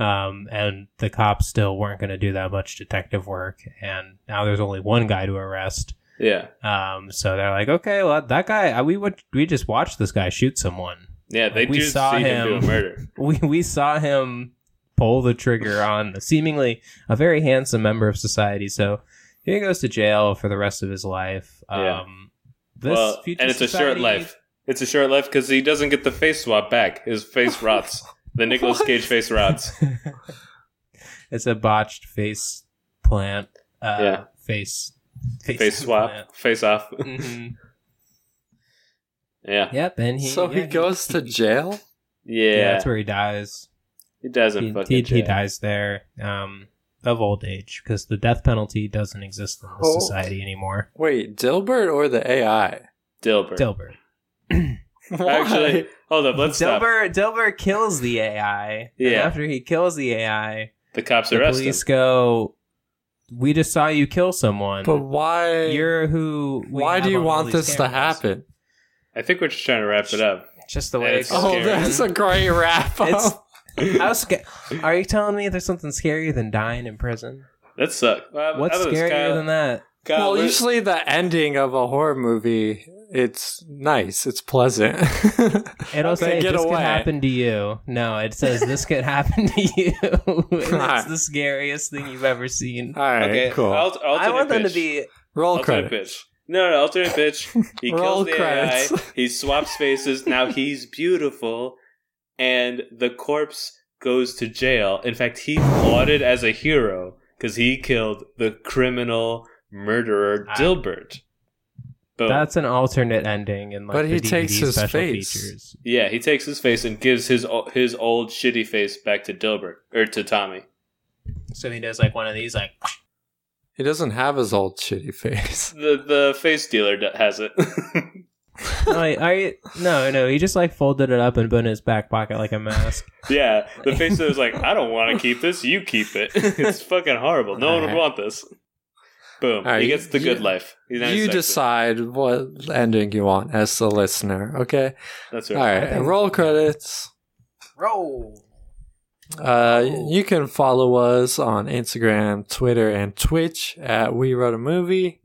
Um, and the cops still weren't going to do that much detective work, and now there's only one guy to arrest. Yeah. Um, so they're like, okay, well, that guy, uh, we would, we just watched this guy shoot someone. Yeah, they Like, we saw see him, do a murder. We we saw him pull the trigger on seemingly a very handsome member of society. So he goes to jail for the rest of his life. Yeah. Um, this well, future and it's a short life. It's a short life because he doesn't get the face swap back. His face rots. The Nicolas What? Cage face rots. it's a botched face plant. Uh, Yeah. Face. Face swap. plant. Face off. Mhm. Yeah. Yep, and he. so he yeah, goes to jail? Yeah. Yeah, that's where he dies. he doesn't He, he, he dies there um, of old age because the death penalty doesn't exist in this Oh. society anymore. Wait, Dilbert or the AI? Dilbert. Dilbert. Actually, hold up. Let's stop. Dilbert, Dilbert kills the AI. and Yeah. after he kills the AI, The cops the arrest him. police go, "We just saw you kill someone. but why? You're who? we why do you want this cameras." to happen? I think we're just trying to wrap it up. Just the way it's it. Oh, scary. that's a great wrap up. How sca- Are you telling me there's something scarier than dying in prison? That sucks. Well, What's how about this, scarier Kyle? than that? Kyle, well, let- usually the ending of a horror movie, it's nice, it's pleasant. It'll say get this could away. happen to you. No, it says this could happen to you. it's Alright. the scariest thing you've ever seen. All right, okay, cool. alt- I want them to be Roll alternate credit. pitch. No, no, alternate pitch. He kills the credits. AI. He swaps faces. Now he's beautiful, and the corpse goes to jail. In fact, he's lauded as a hero because he killed the criminal murderer. Dilbert. Boom. That's an alternate ending in like But the he DVD takes his special face. features. yeah, he takes his face and gives his his old shitty face back to Dilbert or to Tommy. So he does like one of these, like He doesn't have his old shitty face. The the face dealer has it. no, I, I no, no. He just like folded it up and put it in his back pocket like a mask. yeah, the face dealer's like, I don't want to keep this. You keep it. it's fucking horrible. No one would want this. Boom. Alright, he gets the good life. You sexy. decide what ending you want as the listener, okay? That's All right. right, think- roll credits. Roll. Uh, you can follow us on Instagram, Twitter, and Twitch at We Wrote a Movie.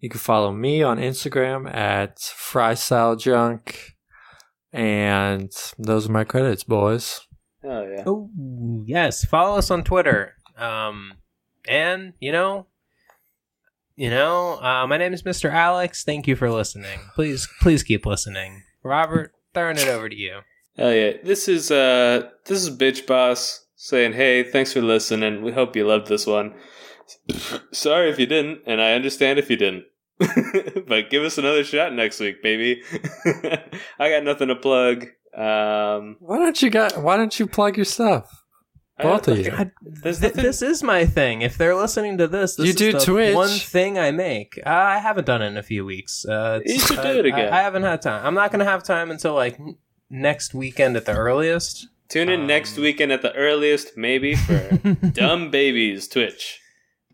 You can follow me on Instagram at FryStyleJunk. And those are my credits, boys. Oh yeah. Oh yes, follow us on Twitter. Um, and you know, you know, uh, my name is Mr. Alex. Thank you for listening. Please, please keep listening. Robert, throwing it over to you. Hell yeah. This is uh this is Bitch Boss saying, Hey, thanks for listening. We hope you loved this one. Sorry if you didn't, and I understand if you didn't. but give us another shot next week, baby. I got nothing to plug. Um Why don't you got? Why don't you plug your stuff? I Both don't of you. God, th- this is my thing. If they're listening to this, this You is do the Twitch. one thing I make. Uh, I haven't done it in a few weeks. Uh, it's- You should do I- it again. I, I haven't had time. I'm not going to have time until like n- next weekend at the earliest. Tune in Um, next weekend at the earliest, maybe for Dumb Babies Twitch.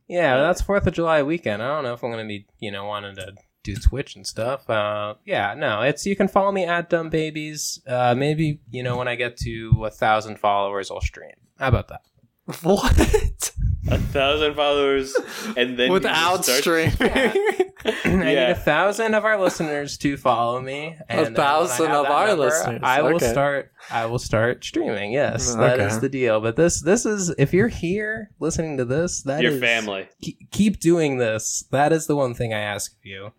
Yeah, that's Fourth of July weekend. I don't know if I'm gonna be, you know, wanting to do Twitch and stuff. Uh, yeah, no, it's you can follow me at Dumb Babies. Uh, maybe you know when I get to a thousand followers, I'll stream. How about that? What? A thousand followers, and then Without start- streaming? I need a thousand of our listeners to follow me. And then thousand of our number, listeners. I will Okay. start. I will start streaming. Yes, Mm, that okay. is the deal. But this, this is if you're here listening to this, that Your is- family. keep, keep doing this. That is the one thing I ask of you.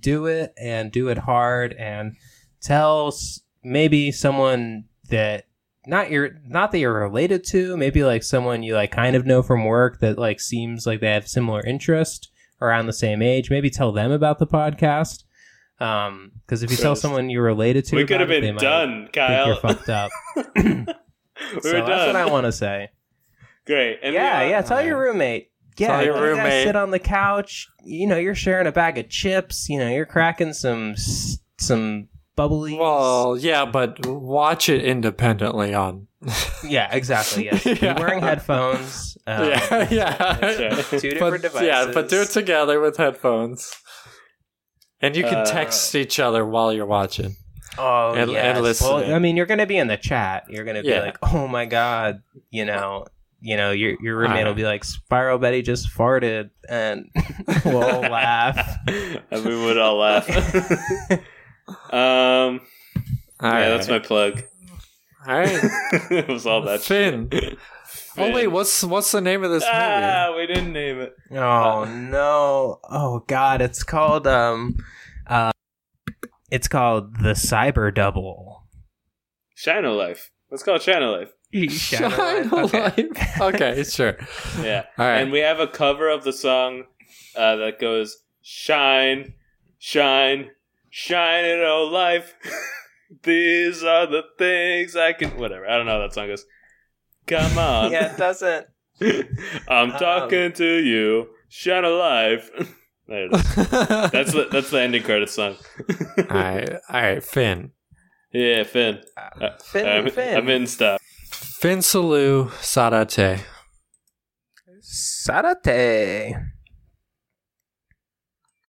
Do it and do it hard and tell maybe someone that not your not that you're related to, maybe like someone you like kind of know from work that like seems like they have similar interest around the same age. Maybe tell them about the podcast. Um, because if you tell someone you're related to, we could have been might done, Kyle. you're fucked up. we so were that's what I want to say. Great. And yeah, yeah. Tell your roommate. Yeah, you guys roommate. sit on the couch. You know, you're sharing a bag of chips. You know, you're cracking some some bubbly. Well, yeah, but watch it independently on. yeah, exactly. Yes, Yeah. Be wearing headphones. Um, yeah, yeah. Two different but, Yeah, but do it together with headphones. And you can Uh, text each other while you're watching. Oh, and- and listening. Well, I mean, you're going to be in the chat. You're going to be Yeah. like, "Oh my god," you know, you know, your your roommate will be like, "Spiral Betty just farted," and we'll laugh. and we would all laugh. um, All yeah, right. that's my plug. All right. it was all that. Finn. shit. Oh wait, what's what's the name of this movie? Ah, we didn't name it. Oh no! Oh god! It's called um, uh, it's called the Cyber Double. Shino Life. Let's call it Shino Life. Shine Okay. Life. Okay, sure. Yeah. All right. And we have a cover of the song uh, that goes Shine, Shine, Shine it oh life. These are the things I can. Whatever. I don't know how that song goes. Come on. yeah, it doesn't. I'm Um, talking to you. Shine a life. there it is. That's the that's the ending credits song. all right, all right, Finn. yeah, Finn. Uh, Finn, I'm, Finn. I'm in stuff. Finn Salu Sarate. Sarate.